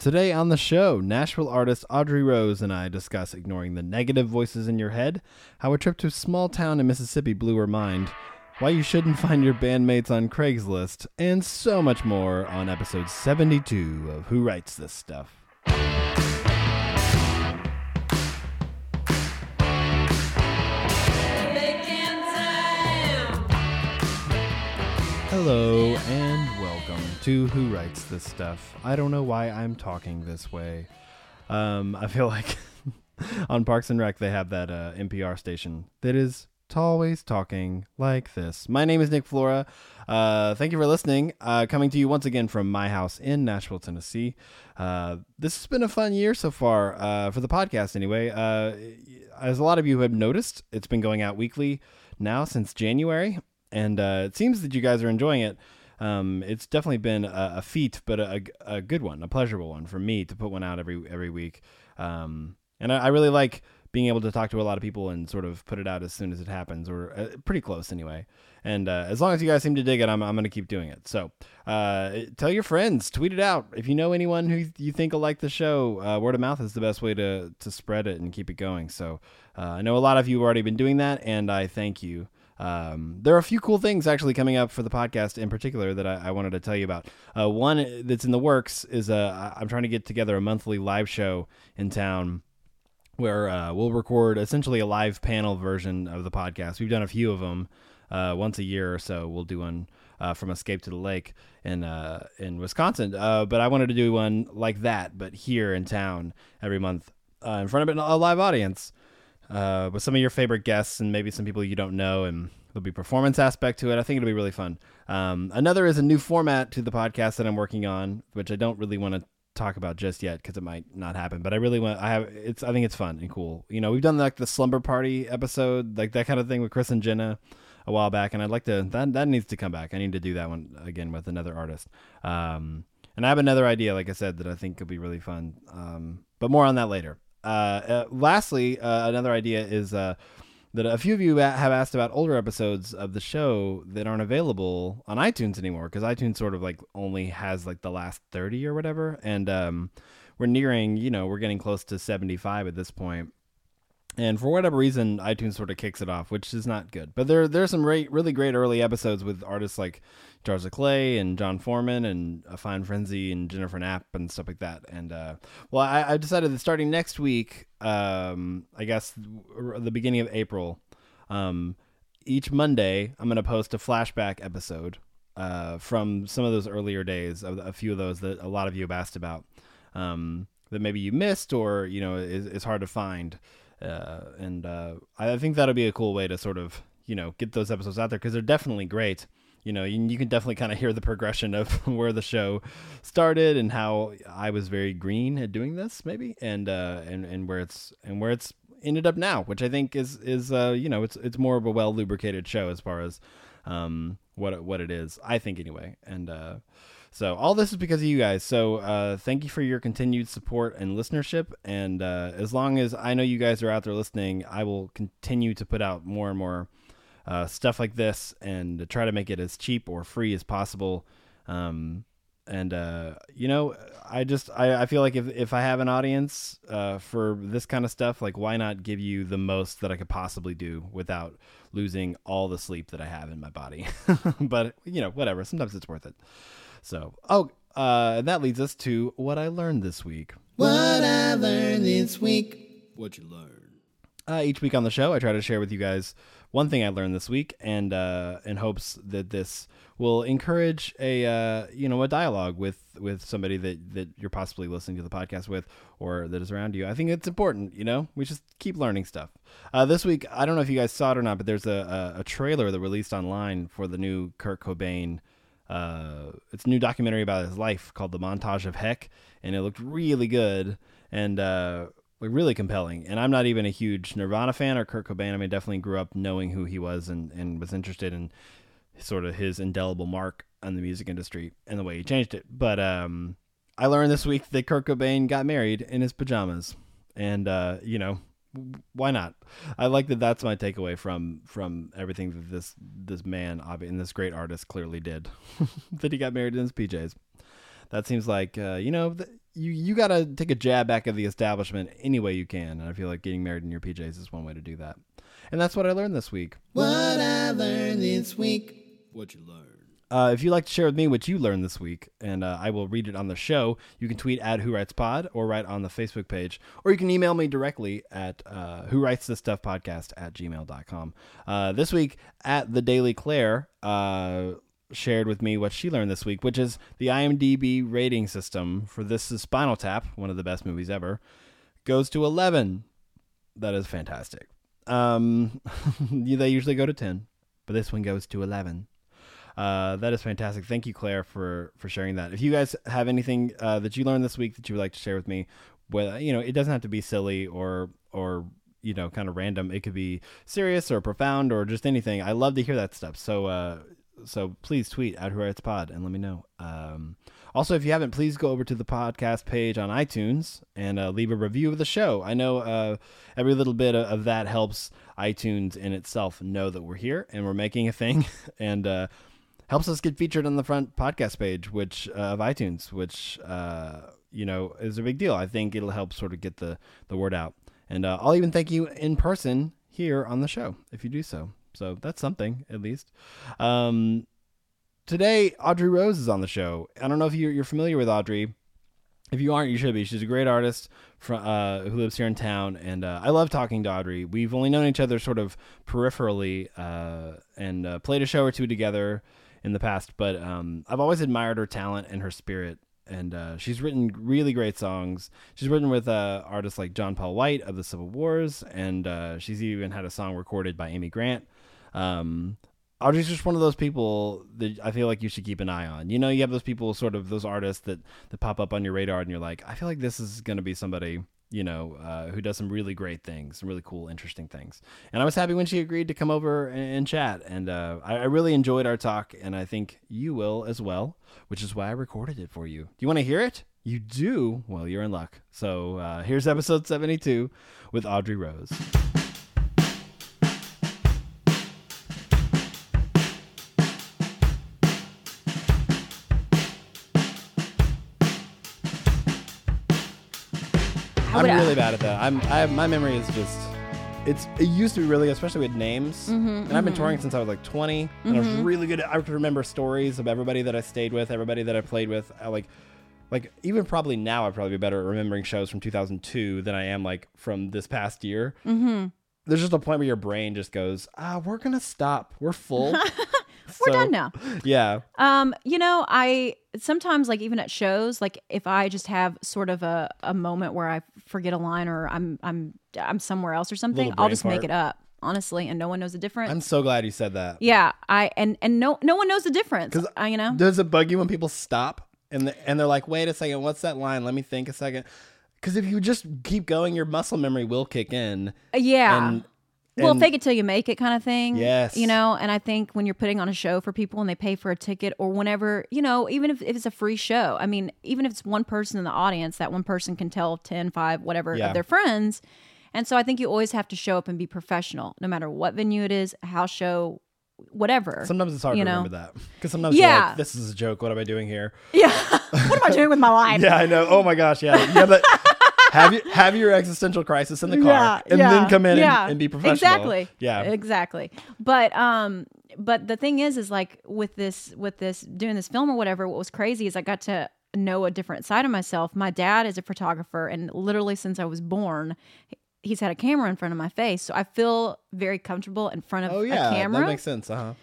Today on the show, Nashville artist Audrey Rose and I discuss ignoring the negative voices in your head, how a trip to a small town in Mississippi blew her mind, why you shouldn't find your bandmates on Craigslist, and so much more on episode 72 of Who Writes This Stuff. Hello and to Who Writes This Stuff. I don't know why I'm talking this way. Um, I feel like on Parks and Rec they have that uh, NPR station that is always talking like this. My name is Nick Flora. Uh, thank you for listening. Uh, coming to you once again from my house in Nashville, Tennessee. Uh, this has been a fun year so far uh, for the podcast, anyway. Uh, as a lot of you have noticed, it's been going out weekly now since January, and uh, it seems that you guys are enjoying it. Um, it's definitely been a, a feat, but a, a, good one, a pleasurable one for me to put one out every every week. Um, and I, I really like being able to talk to a lot of people and sort of put it out as soon as it happens, or uh, pretty close anyway. And uh, as long as you guys seem to dig it, I'm, I'm going to keep doing it. So uh, tell your friends, tweet it out. If you know anyone who you think will like the show, uh, word of mouth is the best way to, to spread it and keep it going. So uh, I know a lot of you have already been doing that, and I thank you. Um, there are a few cool things actually coming up for the podcast in particular that I, I wanted to tell you about. Uh, one that's in the works is uh, I'm trying to get together a monthly live show in town where uh, we'll record essentially a live panel version of the podcast. We've done a few of them uh, once a year or so. We'll do one uh, from Escape to the Lake in uh, in Wisconsin, but I wanted to do one like that, but here in town every month in front of a live audience with some of your favorite guests and maybe some people you don't know and. There'll be performance aspect to it. I think it'll be really fun. Um, another is a new format to the podcast that I'm working on, which I don't really want to talk about just yet because it might not happen. But I really want. I have. It's. I think it's fun and cool. You know, we've done like the slumber party episode, like that kind of thing with Chris and Jenna a while back, and I'd like to. That that needs to come back. I need to do that one again with another artist. Um, and I have another idea, like I said, that I think could be really fun. Um, but more on that later. Uh, uh lastly, uh, another idea is uh that a few of you have asked about older episodes of the show that aren't available on iTunes anymore because iTunes sort of like only has like the last 30 or whatever and um, we're nearing you know we're getting close to 75 at this point and for whatever reason iTunes sort of kicks it off which is not good but there there's some re- really great early episodes with artists like Jars of Clay and Jon Foreman and a Fine Frenzy and Jennifer Knapp and stuff like that. And uh, well, I, I, decided that starting next week, um, I guess the beginning of April, um, each Monday I'm going to post a flashback episode uh, from some of those earlier days, of a few of those that a lot of you have asked about, um, that maybe you missed or you know is, is hard to find. Uh, and uh, I think that'll be a cool way to sort of you know get those episodes out there because they're definitely great you know, you, you can definitely kind of hear the progression of where the show started and how I was very green at doing this, maybe, and uh, and and where it's and where it's ended up now, which I think is is uh, you know, it's it's more of a well lubricated show as far as um, what what it is, I think anyway, and. Uh, so all this is because of you guys. So uh, thank you for your continued support and listenership. And uh, as long as I know you guys are out there listening, I will continue to put out more and more uh, stuff like this and try to make it as cheap or free as possible. Um, and uh, you know, I just I, I feel like if if I have an audience uh, for this kind of stuff, like why not give you the most that I could possibly do without losing all the sleep that I have in my body? but you know, whatever. Sometimes it's worth it. So, oh, uh, and that leads us to what I learned this week. What I learned this week. What you learned. Uh, each week on the show, I try to share with you guys one thing I learned this week, and uh, in hopes that this will encourage a uh, you know a dialogue with with somebody that that you're possibly listening to the podcast with or that is around you. I think it's important. You know, we just keep learning stuff. Uh, this week, I don't know if you guys saw it or not, but there's a, a, a trailer that released online for the new Kurt Cobain. Uh, it's a new documentary about his life called The Montage of Heck, and it looked really good. And uh, really compelling. And I'm not even a huge Nirvana fan or Kurt Cobain. I mean, definitely grew up knowing who he was and, and was interested in sort of his indelible mark on the music industry and the way he changed it. But um, I learned this week that Kurt Cobain got married in his pajamas, and uh, you know, why not? I like that. That's my takeaway from from everything that this this man and this great artist clearly did. that he got married in his PJs. That seems like uh, you know. you you got to take a jab back at the establishment any way you can, and I feel like getting married in your PJs is one way to do that. And that's what I learned this week. What I learned this week. What you learn. Uh, if you'd like to share with me what you learned this week, and uh, I will read it on the show, you can tweet at Who Writes Pod or write on the Facebook page, or you can email me directly at uh, Who Writes This Stuff Podcast at gmail.com. Uh, this week, at The Daily Claire, uh, shared with me what she learned this week, which is the IMDb rating system for This is Spinal Tap, one of the best movies ever, goes to 11. That is fantastic. Um, they usually go to 10, but this one goes to 11. Uh, that is fantastic. Thank you, Claire, for for sharing that. If you guys have anything uh, that you learned this week that you would like to share with me, well, you know, it doesn't have to be silly or or you know, kind of random. It could be serious or profound or just anything. I love to hear that stuff. So uh, so please tweet at Who Writes Pod and let me know. Um, also, if you haven't, please go over to the podcast page on iTunes and uh, leave a review of the show. I know uh, every little bit of, of that helps iTunes in itself know that we're here and we're making a thing, and uh, helps us get featured on the front podcast page, which uh, of iTunes, which uh, you know is a big deal. I think it'll help sort of get the the word out, and uh, I'll even thank you in person here on the show if you do so. So that's something at least. Um, today, Audrey Rose is on the show. I don't know if you're, you're familiar with Audrey. If you aren't, you should be. She's a great artist from, uh, who lives here in town, and uh, I love talking to Audrey. We've only known each other sort of peripherally, uh, and uh, played a show or two together in the past. But um, I've always admired her talent and her spirit, and uh, she's written really great songs. She's written with uh, artists like John Paul White of the Civil Wars, and uh, she's even had a song recorded by Amy Grant. Um, Audrey's just one of those people that I feel like you should keep an eye on. You know, you have those people, sort of those artists that that pop up on your radar, and you're like, I feel like this is going to be somebody, you know, uh, who does some really great things, some really cool, interesting things. And I was happy when she agreed to come over and, and chat, and uh, I, I really enjoyed our talk, and I think you will as well, which is why I recorded it for you. Do you want to hear it? You do? Well, you're in luck. So uh, here's episode 72 with Audrey Rose. I'm really bad at that. I'm I have, my memory is just it's it used to be really good, especially with names. Mm-hmm, and I've been touring since I was like 20, and I was really good. At, I could remember stories of everybody that I stayed with, everybody that I played with. I like like even probably now I'd probably be better at remembering shows from 2002 than I am like from this past year. Mm-hmm. There's just a point where your brain just goes, ah, we're gonna stop. We're full. We're done now. Yeah. Um, you know, I sometimes like even at shows, like if I just have sort of a, a moment where I forget a line or I'm I'm I'm somewhere else or something, I'll just make it up, honestly, and no one knows the difference. I'm so glad you said that. yeah, I and and no no one knows the difference. 'Cause I, you know, Does it bug you when people stop and the, and they're like, "Wait a second, what's that line? Let me think a second. Because if you just keep going, your muscle memory will kick in. yeah. And, well, fake it till you make it kind of thing. Yes. You know, and I think when you're putting on a show for people and they pay for a ticket or whenever, you know, even if, if it's a free show, I mean, even if it's one person in the audience, that one person can tell 10, 5, whatever Yeah. of their friends. And so I think you always have to show up and be professional, no matter what venue it is, house show, whatever. Sometimes it's hard you to know? remember that because sometimes Yeah. like, "This is a joke. What am I doing here?" yeah. what am I doing with my life? Yeah, I know. Oh my gosh, yeah. Yeah. that, have you have your existential crisis in the car, yeah, and yeah, then come in yeah. and, and be professional. Exactly. Yeah. Exactly. But um but the thing is is like with this with this doing this film or whatever, what was crazy is I got to know a different side of myself. My dad is a photographer and literally since I was born he's had a camera in front of my face. So I feel very comfortable in front of Oh yeah, a camera that makes sense. Uh huh.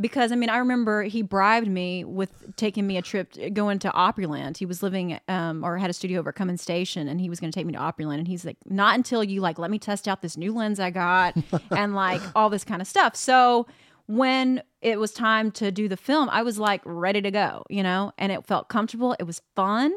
Because I mean I remember he bribed me with taking me a trip going to Opryland. He was living um, or had a studio over at Cummins Station, and he was going to take me to Opryland. And he's like, "Not until you like let me test out this new lens I got and like all this kind of stuff." So when it was time to do the film, I was like ready to go, you know, and it felt comfortable. It was fun.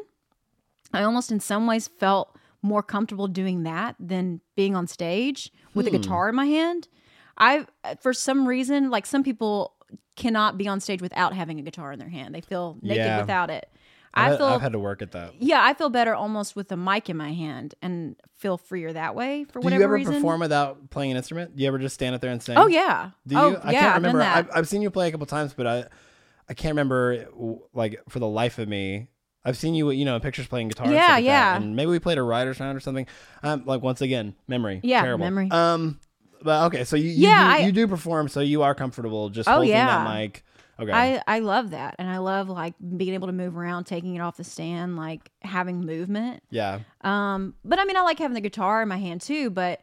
I almost in some ways felt more comfortable doing that than being on stage with Hmm. a guitar in my hand. I for some reason like some people cannot be on stage without having a guitar in their hand. They feel naked Yeah. without it. I've, feel I've had to work at that. yeah, I feel better almost with a mic in my hand and feel freer that way for Do whatever reason. Do you ever reason. perform without playing an instrument? Do you ever just stand up there and sing? oh yeah. Do you? Oh, I yeah, can't I've remember. I've, I've seen you play a couple times, but I I can't remember like for the life of me I've seen you, you know, in pictures playing guitar. and Yeah, stuff like that, yeah. and maybe we played a writer's round or something. Um, like once again, memory. Yeah, terrible. memory. Um, but okay, so you, you Yeah, do, I- you do perform, so you are comfortable just Oh, holding yeah. that mic. Okay. I, I love that. And I love like being able to move around, taking it off the stand, like having movement. yeah. Um, but I mean, I like having the guitar in my hand too. But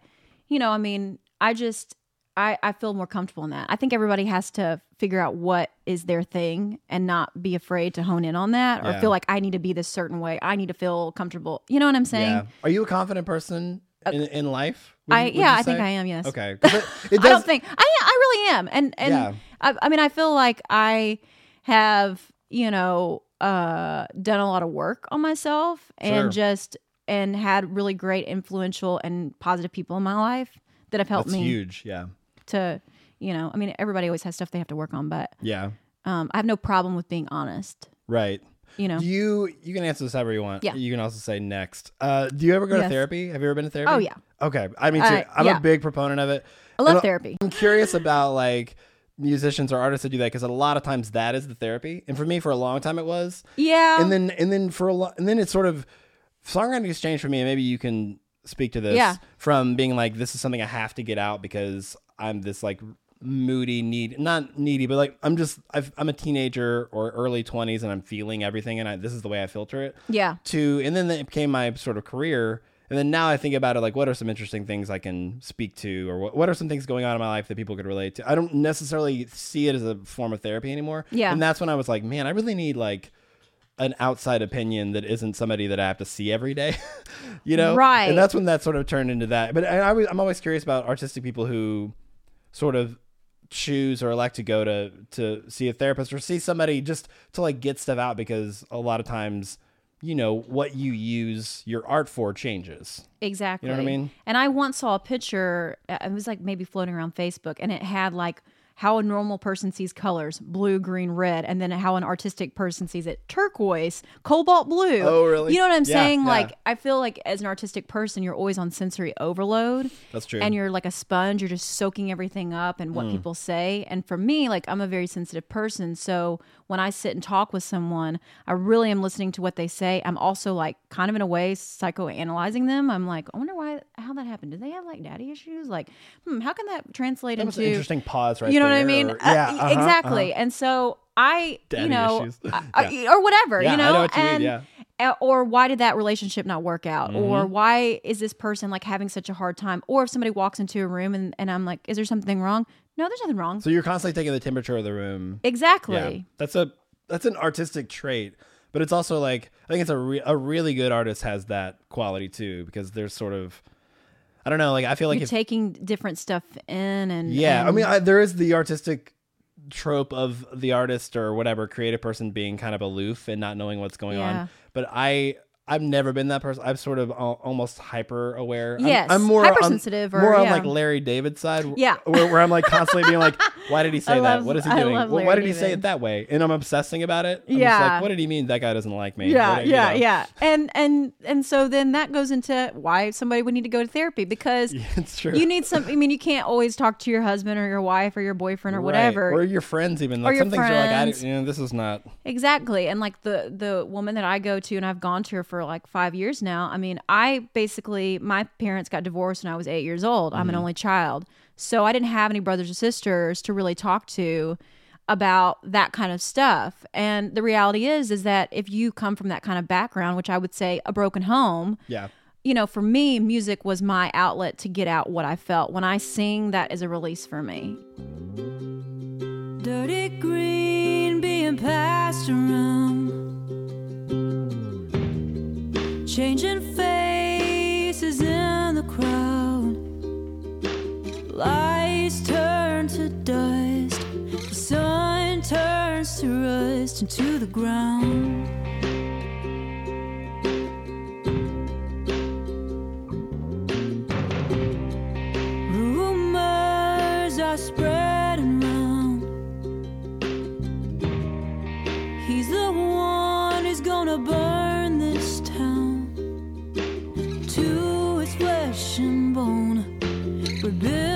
you know, I mean, I just I I feel more comfortable in that. I think everybody has to figure out what is their thing and not be afraid to hone in on that or Yeah. feel like I need to be this certain way. I need to feel comfortable. You know what I'm saying? Yeah. Are you a confident person in, in life? would I yeah, I think? I am. Yes. Okay. It, it I don't think I I really am, and and Yeah. I, I mean I feel like I have you know uh done a lot of work on myself and Sure. just and had really great influential and positive people in my life that have helped that's me huge. Yeah. to you know I mean everybody always has stuff they have to work on, but Yeah. um I have no problem with being honest. Right. You know. Do you you can answer this however you want. Yeah. You can also say next. Uh, do you ever go to Yes. therapy? Have you ever been to therapy? Oh, yeah. Okay. I mean, Uh, I'm yeah. a big proponent of it. I love And therapy. I'm curious about like musicians or artists that do that because a lot of times that is the therapy, and for me, for a long time, it was. Yeah. And then and then for a lot, and then it's sort of songwriting has changed for me, and maybe you can speak to this. Yeah. From being like this is something I have to get out because I'm this like moody need not needy but like i'm just I've, i'm a teenager or early 20s and i'm feeling everything and I, this is the way i filter it yeah. to and then it became my sort of career and then now i think about it like what are some interesting things i can speak to or what, what are some things going on in my life that people could relate to i don't necessarily see it as a form of therapy anymore Yeah. and that's when i was like man i really need like an outside opinion that isn't somebody that i have to see every day you know Right. and that's when that sort of turned into that but I, I was, i'm always curious about artistic people who sort of choose or elect to go to to see a therapist or see somebody just to like get stuff out because a lot of times you know what you use your art for changes Exactly. You know what I mean? And I once saw a picture. uh, It was like maybe floating around Facebook, and it had like how a normal person sees colors blue, green, red, and then how an artistic person sees it turquoise, cobalt blue. Oh, really? You know what I'm Yeah, saying? yeah. Like, I feel like as an artistic person, you're always on sensory overload. That's true. And you're like a sponge. You're just soaking everything up and Mm. what people say. And for me, like, I'm a very sensitive person. So when I sit and talk with someone, I really am listening to what they say. I'm also like kind of in a way psychoanalyzing them. I'm like, I wonder why, how that happened. Did they have like daddy issues? Like, hmm, how can that translate that into an interesting pause right you know what I mean? or- Uh, yeah uh-huh, exactly. uh-huh. And so I, Daddy you know. I- I- or whatever, you know know, what you mean, and uh, or why did that relationship not work out, Mm-hmm. or why is this person like having such a hard time, or if somebody walks into a room and, and I'm like, is there something wrong? No, there's nothing wrong. so you're constantly taking the temperature of the room exactly. yeah that's a that's an artistic trait but it's also like i think it's a, re- a really good artist has that quality too because there's sort of i don't know like i feel like You're if taking different stuff in, and Yeah, I mean, I, there is the artistic trope of the artist or whatever creative person being kind of aloof and not knowing what's going Yeah. on. But I, I've never been that person. I'm sort of al- almost hyper aware. I'm- Yes, I'm, more on- hypersensitive or- more on yeah. like Larry David side. Yeah. where, where I'm like constantly being like, why did he say I that? love- What is he I doing? Well, why did he say it that way? And I'm obsessing about it. I'm Yeah. like, what did he mean? That guy doesn't like me. yeah What- you yeah know? yeah and and and so then that goes into why somebody would need to go to therapy because It's true. you need some i mean you can't always talk to your husband or your wife or your boyfriend or Right. whatever or your friends even. Like your some things you're like, I, friends. you know, this is not. exactly and like the the woman that i go to and i've gone to her for like five years now i mean i basically my parents got divorced when i was eight years old i'm Mm-hmm. an only child so i didn't have any brothers or sisters to really talk to about that kind of stuff and the reality is is that if you come from that kind of background which i would say a broken home Yeah. you know, for me, music was my outlet to get out what I felt. When I sing, that is a release for me. Dirty green being passed around. Changing faces in the crowd. Lights turn to dust. The sun turns to rust into the ground. Rumors are spreading round. He's the one who's gonna burn bone. Rebuild it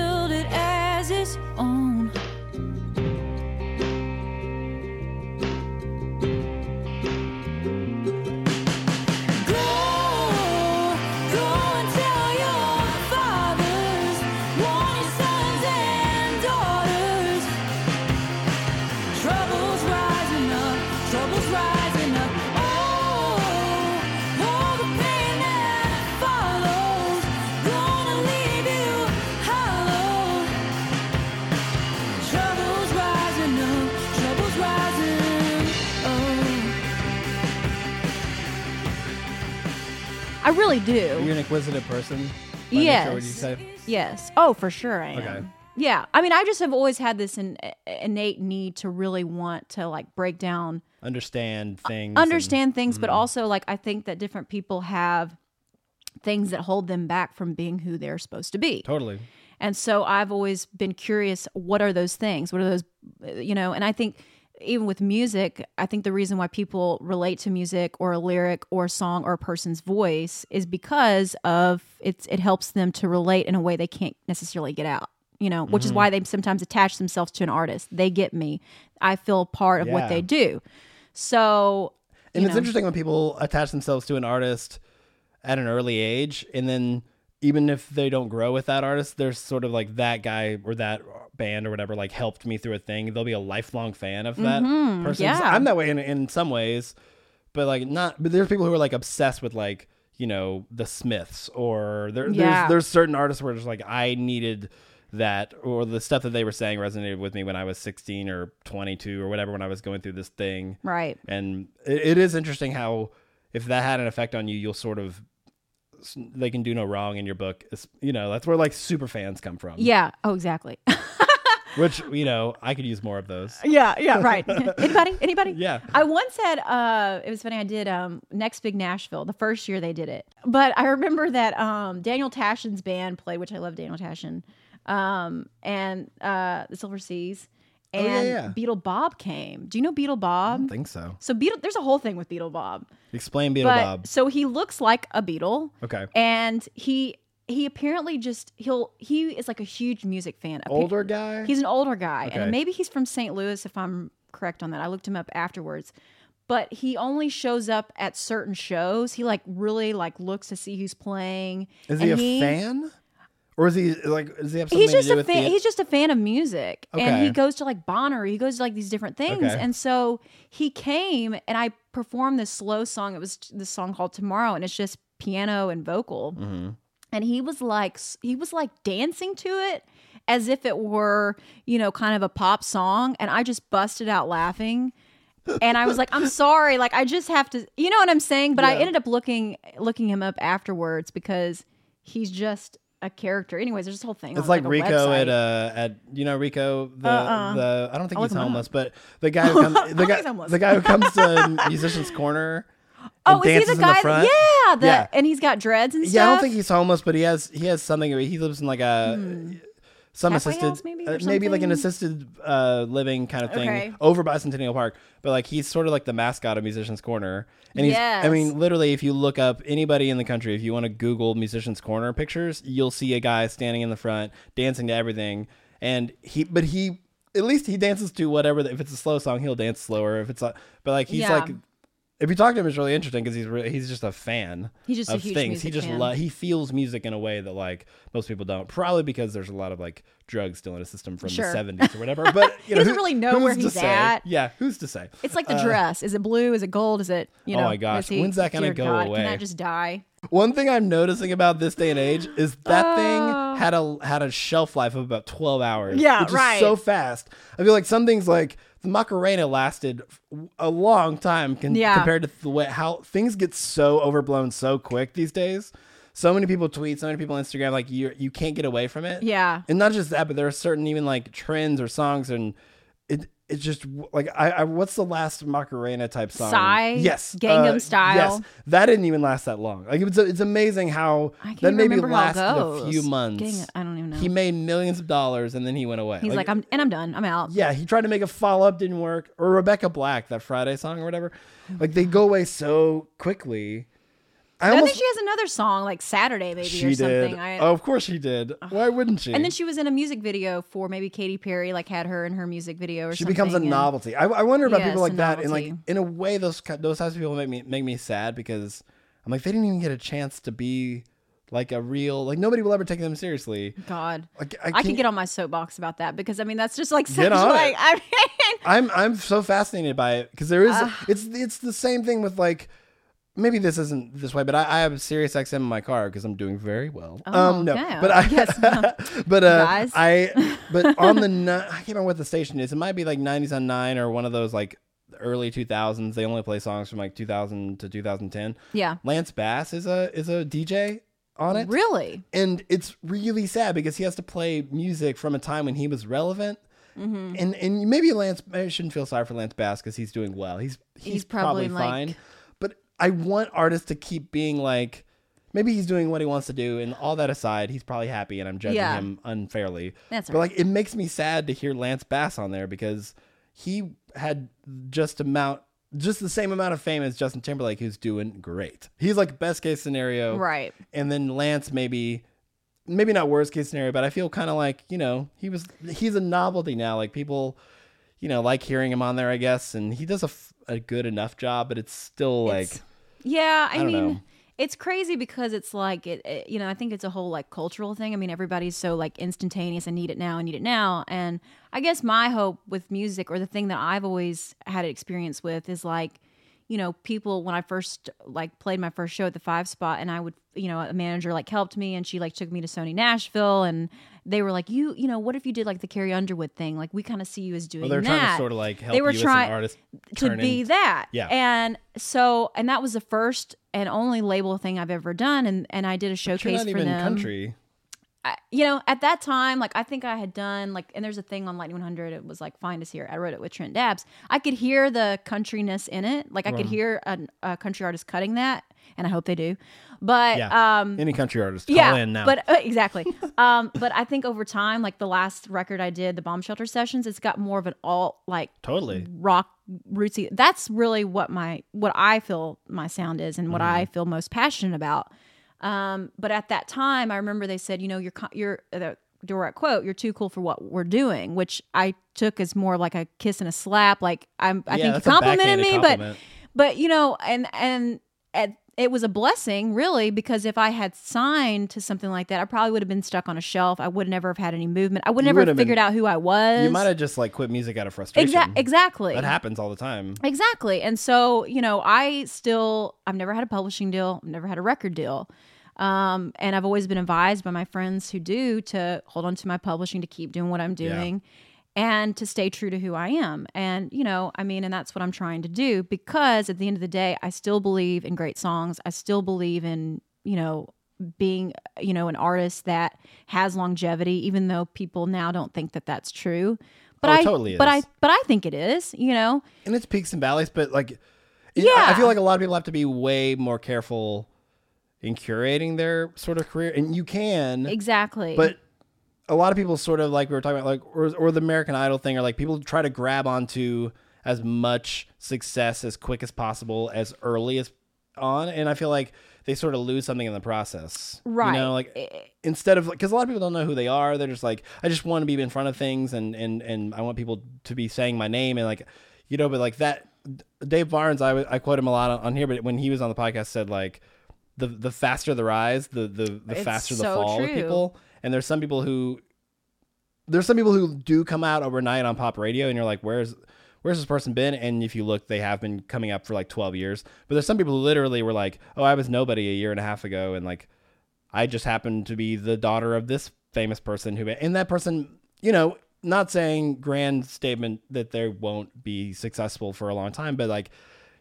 really do. You're an inquisitive person. by nature, yes. would you say? Yes. Oh, for sure I am. Okay. Yeah. I mean, I just have always had this in, innate need to really want to like break down Understand things. and- understand things, Mm-hmm. but also like I think that different people have things that hold them back from being who they're supposed to be. totally. And so I've always been curious what are those things? What are those uh, you know, and I think even with music, I think the reason why people relate to music or a lyric or a song or a person's voice is because of it's it helps them to relate in a way they can't necessarily get out. You know, which Mm-hmm. is why they sometimes attach themselves to an artist. They get me. I feel part of Yeah. what they do. So And it's know. interesting when people attach themselves to an artist at an early age, and then even if they don't grow with that artist, there's sort of like that guy or that band or whatever like helped me through a thing. They'll be a lifelong fan of that person. Mm-hmm. yeah. I'm that way in in some ways, but like not. But there's people who are like obsessed with like you know the Smiths or there, Yeah. there's there's certain artists where it's like I needed that or the stuff that they were saying resonated with me when I was 16 or 22 or whatever when I was going through this thing. Right. And it, it is interesting how if that had an effect on you, you'll sort of they can do no wrong in your book. It's, you know, that's where like super fans come from. Yeah. Oh, exactly. Which you know, I could use more of those. Yeah, yeah, right. anybody? Anybody? Yeah. I once had uh it was funny, I did um Next Big Nashville, the first year they did it. But I remember that um Daniel Tashian's band played, which I love Daniel Tashian, um, and uh the Silver Seas. Oh, And yeah, yeah. Beetle Bob came. Do you know Beetle Bob? I think so. So Beetle there's a whole thing with Beetle Bob. Explain Beetle but Bob. so he looks like a beetle. Okay. And he he apparently just he'll he is like a huge music fan. Appa- Older guy. He's an older guy, Okay. and maybe he's from St. Louis, if I'm correct on that. I looked him up afterwards, but he only shows up at certain shows. He like really like looks to see who's playing. is he a and fan? Or is he like? Does he He's just a fan. the? He's just a fan of music, and he goes to like Bonner. He goes to like these different things, Okay. and so he came, and I performed this slow song. It was this song called Tomorrow, and it's just piano and vocal. Mm-hmm. And he was like, he was like dancing to it as if it were, you know, kind of a pop song, and I just busted out laughing. and I was like, I'm sorry, like I just have to, you know what I'm saying? But I ended up looking looking him up afterwards because he's just a character. Anyways, there's this whole thing. It's like a Rico at uh at you know Rico the Uh-uh. the I don't think I'll he's look him up. homeless, but the guy who comes the guy the guy who comes to Musician's Corner. Oh, is he the guy? that- front. yeah, the, Yeah. and he's got dreads and stuff. Yeah, I don't think he's homeless, but he has he has something. He lives in like a some Halfway assisted, maybe, uh, maybe like an assisted uh, living kind of thing Okay. over by Centennial Park. But like he's sort of like the mascot of Musicians Corner, and he's. I mean, literally, if you look up anybody in the country, if you want to Google Musicians Corner pictures, you'll see a guy standing in the front dancing to everything, and he. But he. At least he dances to whatever. If it's a slow song, he'll dance slower. If it's a, but like he's Yeah. like if you talk to him, it's really interesting because he's re- he's just a fan. He's just a of huge things. He just fan. lo- he feels music in a way that like most people don't. Probably because there's a lot of like drugs still in his system from Sure. the '70s or whatever. But you know, doesn't who- really know where who's to he's say? at. Yeah, who's to say? It's like the dress. Is it blue? Is it gold? Is it you Uh, Oh know? my gosh, he- when's that gonna go God, away? Can I just die? One thing I'm noticing about this day and age is that Oh. thing had a had a shelf life of about 12 hours. Yeah, which is right. so fast. I feel like some things like the Macarena lasted a long time con- Yeah. compared to the way how things get so overblown so quick these days. So many people tweet, so many people on Instagram, like you you can't get away from it. Yeah. and not just that, but there are certain even like trends or songs, and it's just like I, I what's the last Macarena type song? Psy? yes, Gangnam uh, Style? Yes, that didn't even last that long. Like it's it's amazing how I can't that maybe remember how it lasted a few months. Gang- I don't even know. He made millions of dollars and then he went away. He's like, I'm and I'm done. I'm out. yeah, he tried to make a follow up, didn't work. Or Rebecca Black, that Friday song or whatever. Like they go away so quickly. I I almost think she has another song like Saturday maybe she or did. something. I, oh, of course she did. Why wouldn't she? and then she was in a music video for maybe Katy Perry, like had her in her music video or she something. She becomes a and- novelty. I, I wonder about Yes, people like that, and like in a way, those those types of people make me make me sad because I'm like they didn't even get a chance to be like a real like nobody will ever take them seriously. God. Like I, can't- can get on my soapbox about that because I mean that's just like such like it. I mean I'm I'm so fascinated by it because there is Ah. it's it's the same thing with like maybe this isn't this way, but I, I have Sirius XM in my car because I'm doing very well. Oh, um, no, okay. but I Yes. but uh, Guys. I but on the ni- I can't remember what the station is. It might be like 90s on nine or one of those like early 2000s. They only play songs from like 2000 to 2010. Yeah. Lance Bass is a is a DJ on it. Really? and it's really sad because he has to play music from a time when he was relevant. Mm-hmm. And and maybe Lance, I shouldn't feel sorry for Lance Bass because he's doing well. He's he's, He's probably, probably, like- fine. I want artists to keep being like, maybe he's doing what he wants to do, and all that aside, he's probably happy, and I'm judging Yeah. him unfairly. That's but like, it makes me sad to hear Lance Bass on there because he had just amount. Just the same amount of fame as Justin Timberlake, who's doing great. He's like best case scenario, Right. and then Lance maybe maybe not worst case scenario, but I feel kind of like you know he was he's a novelty now. Like people, you know, like hearing him on there, I guess, and he does a, f- a good enough job, but it's still like It's- Yeah, I, I mean, know. it's crazy because it's like it, it- You know, I think it's a whole like cultural thing. I mean, everybody's so like instantaneous. I need it now. I need it now. And I guess my hope with music, or the thing that I've always had experience with, is like, you know, people when I first like played my first show at the Five Spot, and I would, you know, a manager like helped me, and she like took me to Sony Nashville, and they were like, you, you know, what if you did like the Carrie Underwood thing? Like we kind of see you as doing well, they're that trying to sort of like help they were you as trying an artist to be in- that. Yeah. And so, and that was the first and only label thing I've ever done. And, and I did a showcase not for even them. country. I, you know, at that time, like I think I had done like, and there's a thing on Lightning 100. It was like "Find Us Here." I wrote it with Trent Dabbs. I could hear the countryness in it. Like I could hear a, a country artist cutting that, and I hope they do. But Yeah, um, any country artist, call yeah, in now. but uh, exactly. um, but I think over time, like the last record I did, the Bomb Shelter Sessions, it's got more of an all like totally. rock rootsy. That's really what my what I feel my sound is and what I Mm-hmm. feel most passionate about. Um, but at that time, I remember they said, you know, you're you're the direct quote, "You're too cool for what we're doing," which I took as more like a kiss and a slap. Like I'm, I Yeah, think you complimented me, compliment. but but you know, and and. At, it was a blessing, really, because if I had signed to something like that, I probably would have been stuck on a shelf. I would never have had any movement. I would never have figured been- out who I was. You might have just like quit music out of frustration. Exa- exactly. That happens all the time. Exactly. And so, you know, I still, I've never had a publishing deal, I've never had a record deal. Um, and I've always been advised by my friends who do to hold on to my publishing, to keep doing what I'm Yeah. And to stay true to who I am. And, you know, I mean, and that's what I'm trying to do because at the end of the day, I still believe in great songs. I still believe in, you know, being, you know, an artist that has longevity, even though people now don't think that that's true. But Oh, it I, totally but I, but I think it is, you know, and it's peaks and valleys, but like, Yeah. I feel like a lot of people have to be way more careful in curating their sort of career, and you can, Exactly. but a lot of people sort of like we were talking about, like or or the American Idol thing, or like people try to grab onto as much success as quick as possible as early as on, and I feel like they sort of lose something in the process, Right. You know, like eh, eh. instead of because a lot of people don't know who they are, they're just like, I just want to be in front of things, and and and I want people to be saying my name, and like, you know, but like that. Dave Barnes, I, I quote him a lot on, here, but when he was on the podcast, said like, the the faster the rise, the the, the faster the so fall with true. people. And there's some people who there's some people who do come out overnight on pop radio, and you're like, where's where's this person been? And if you look, they have been coming up for like 12 years. But there's some people who literally were like, oh, I was nobody a year and a half ago, and like I just happened to be the daughter of this famous person who, and that person, you know. Not saying grand statement that they won't be successful for a long time, but like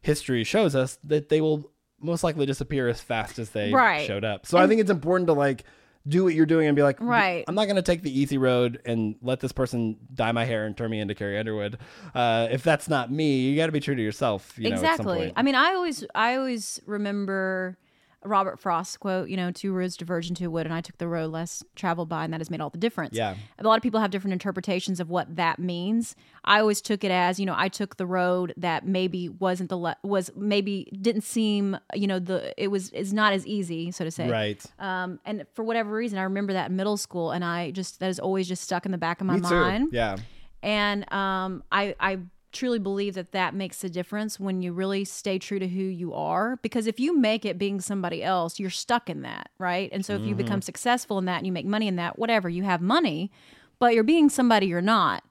history shows us that they will most likely disappear as fast as they Right. showed up. So I think it's important to like do what you're doing and be like, Right. I'm not going to take the easy road and let this person dye my hair and turn me into Carrie Underwood. Uh, if that's not me, you got to be true to yourself. You Know, exactly. point. I mean, I always, I always remember Robert Frost quote. You know, two roads diverge into a wood, and I took the road less traveled by, and that has made all the difference. Yeah. A lot of people have different interpretations of what that means. I always took it as, you know, I took the road that maybe wasn't the le- was maybe didn't seem, you know, the it was is not as easy, so to say. right. Um, and for whatever reason, I remember that in middle school, and I just that is always just stuck in the back of my Me too. mind Yeah. and um, I, I truly believe that that makes a difference when you really stay true to who you are because if you make it being somebody else you're stuck in that right and so if you Mm-hmm. become successful in that and you make money in that whatever you have money but you're being somebody you're not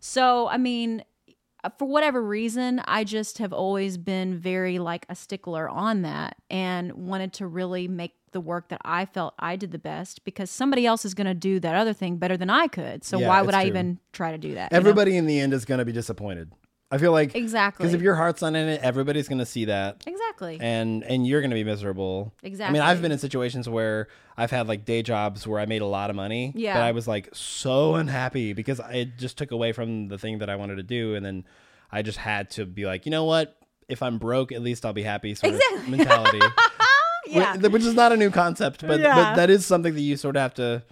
so i mean for whatever reason i just have always been very like a stickler on that and wanted to really make the work that i felt i did the best because somebody else is going to do that other thing better than i could so Yeah, why would i true. even try to do that you know? Everybody in the end is going to be disappointed. I feel like Exactly. because if your heart's not in it, everybody's gonna see that. exactly. and and you're gonna be miserable. Exactly. I mean, I've been in situations where I've had like day jobs where I made a lot of money, Yeah. but I was like so unhappy because I just took away from the thing that I wanted to do, and then I just had to be like, you know what? If I'm broke, at least I'll be happy. Sort of Exactly. mentality, yeah. Which is not a new concept, but Yeah. but that is something that you sort of have to,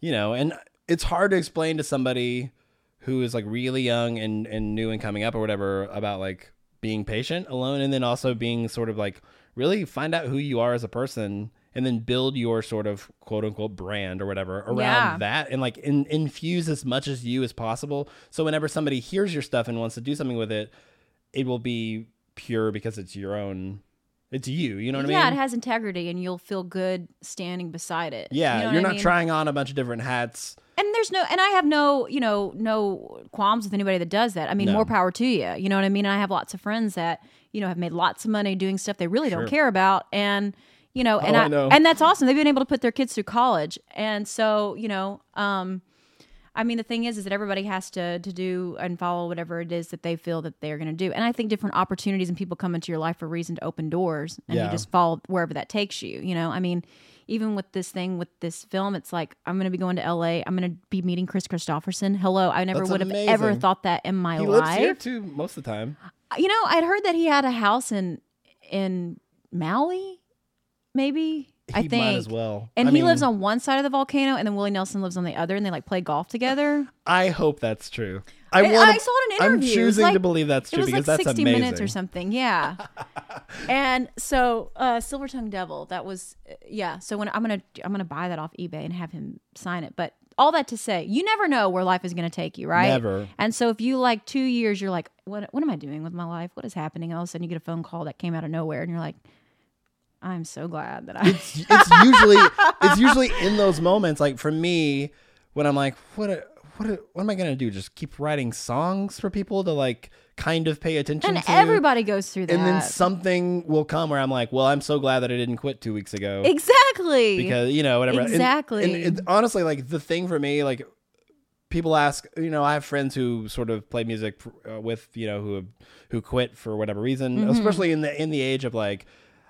you know, and it's hard to explain to somebody who is like really young and and new and coming up or whatever about like being patient alone and then also being sort of like really find out who you are as a person and then build your sort of quote unquote brand or whatever around Yeah. that and like in, infuse as much as you as possible so whenever somebody hears your stuff and wants to do something with it it will be pure because it's your own it's you you know what yeah, i mean Yeah, it has integrity, and you'll feel good standing beside it. yeah, You know you're what I not mean? trying on a bunch of different hats. And there's no, and I have no, you know, no qualms with anybody that does that. I mean, No. more power to you. You know what I mean? And I have lots of friends that, you know, have made lots of money doing stuff they really Sure. don't care about, and you know, and Oh, I, I know. and that's awesome. They've been able to put their kids through college, and so you know, um, I mean, the thing is, is that everybody has to to do and follow whatever it is that they feel that they're going to do. And I think different opportunities and people come into your life for a reason to open doors, and Yeah. you just follow wherever that takes you. You know, I mean, even with this thing with this film, it's like I'm going to be going to L.A. I'm going to be meeting Kris Kristofferson. Hello, I never That's would have ever thought that in my He life. lives here too most of the time. You know, I'd heard that he had a house in in Maui, maybe. I think might as well. and I he mean, lives on one side of the volcano, and then Willie Nelson lives on the other, and they like play golf together. I hope that's true. I, wanna, I saw it in I'm choosing like, to believe that's It true was because like that's 60 amazing. minutes or something. Yeah. and so uh Silver Tongue Devil, that was uh, yeah. So when I'm going to I'm to buy that off eBay and have him sign it. But all that to say, you never know where life is going to take you, right? Never. And so if you like 2 years you're like what what am I doing with my life? What is happening? All of a sudden you get a phone call that came out of nowhere and you're like I'm so glad that I it's it's usually it's usually in those moments. Like for me, when I'm like, what a, what a, what am I gonna do? Just keep writing songs for people to like kind of pay attention and to. everybody goes through that. and then something will come where I'm like, well, I'm so glad that I didn't quit two weeks ago. exactly. because you know whatever And- Exactly. and, and honestly like the thing for me like people ask you know i have friends who sort of play music uh, with you know who who quit for whatever reason Mm-hmm. especially in the in the age of like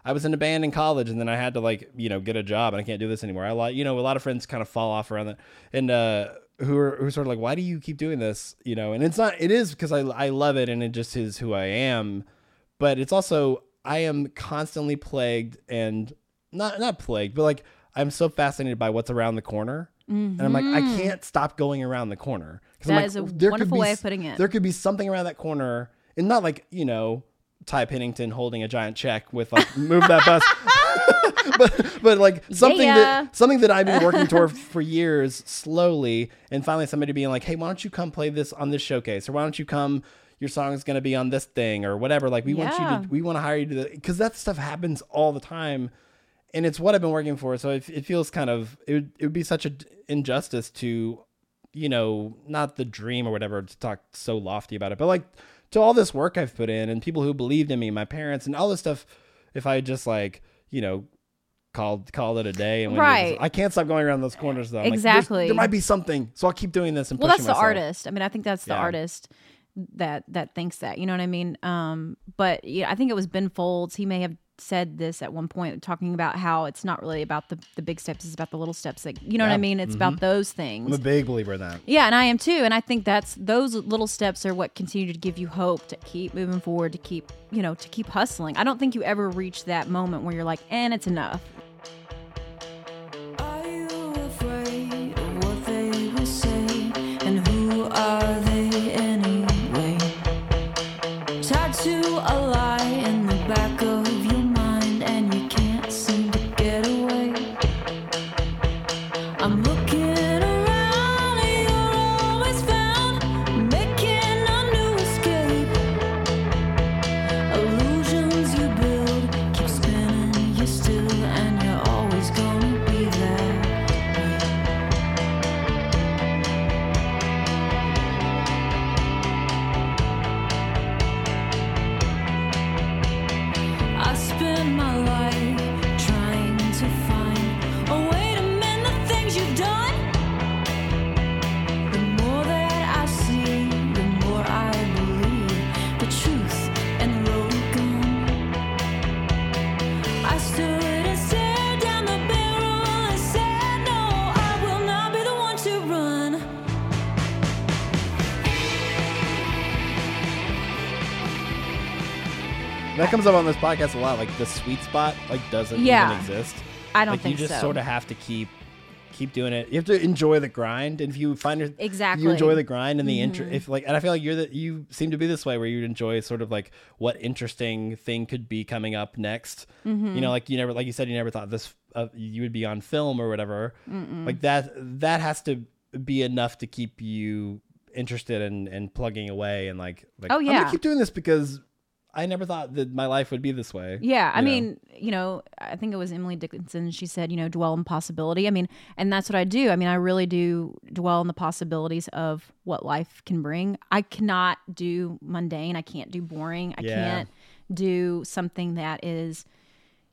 i was in a band in college and then i had to like you know get a job and i can't do this anymore. I like you know a lot of friends kind of fall off around that. And uh who are who are sort of like why do you keep doing this? You know and it's not it is because i i love it and it just is who i am. But it's also I am constantly plagued and not not plagued, but like I'm so fascinated by what's around the corner, and I'm like I can't stop going around the corner. That like, is a there could wonderful be way of putting it. There could be something around that corner, and not like you know Ty Pennington holding a giant check with like move that bus, but but like something Yeah. that something that I've been working toward for years, slowly, and finally somebody being like, hey, why don't you come play this on this showcase, or why don't you come? Your song is going to be on this thing or whatever. Like we want you to, we want to hire you to, because that stuff happens all the time, and it's what I've been working for. So it, it feels kind of it would, it would be such an injustice to, you know, not the dream or whatever to talk so lofty about it, but like to all this work I've put in and people who believed in me, my parents, and all this stuff. If I just like you know called called it a day and Right. I can't stop going around those corners though. I'm like, Exactly. there might be something, so I'll keep doing this and well that's the artist i mean i think that's the Yeah. artist that that thinks that you know what i mean um but yeah i think it was ben folds he may have said this at one point talking about how it's not really about the the big steps it's about the little steps like you know what i mean it's about mm-hmm. those things. I'm a big believer in that. yeah and i am too and i think that's those little steps are what continue to give you hope to keep moving forward to keep you know to keep hustling i don't think you ever reach that moment where you're like and it's enough Are you afraid of what they will say? And who are they That comes up on this podcast a lot. Like the sweet spot, like doesn't Yeah. even exist. I don't like think you just so. sort of have to keep keep doing it. You have to enjoy the grind, and if you find your, Exactly. you enjoy the grind and the Mm-hmm. inter- if like, and I feel like you're the you seem to be this way where you enjoy sort of like what interesting thing could be coming up next. Mm-hmm. You know, like you never, like you said, you never thought this uh, you would be on film or whatever. Like that, that has to be enough to keep you interested and and plugging away and like, like Oh, I'm yeah. gonna keep doing this because I never thought that my life would be this way. Yeah, I you know? mean, you know, I think it was Emily Dickinson. She said, you know, dwell in possibility. I mean, and that's what I do. I mean, I really do dwell in the possibilities of what life can bring. I cannot do mundane. I can't do boring. I Yeah. can't do something that is,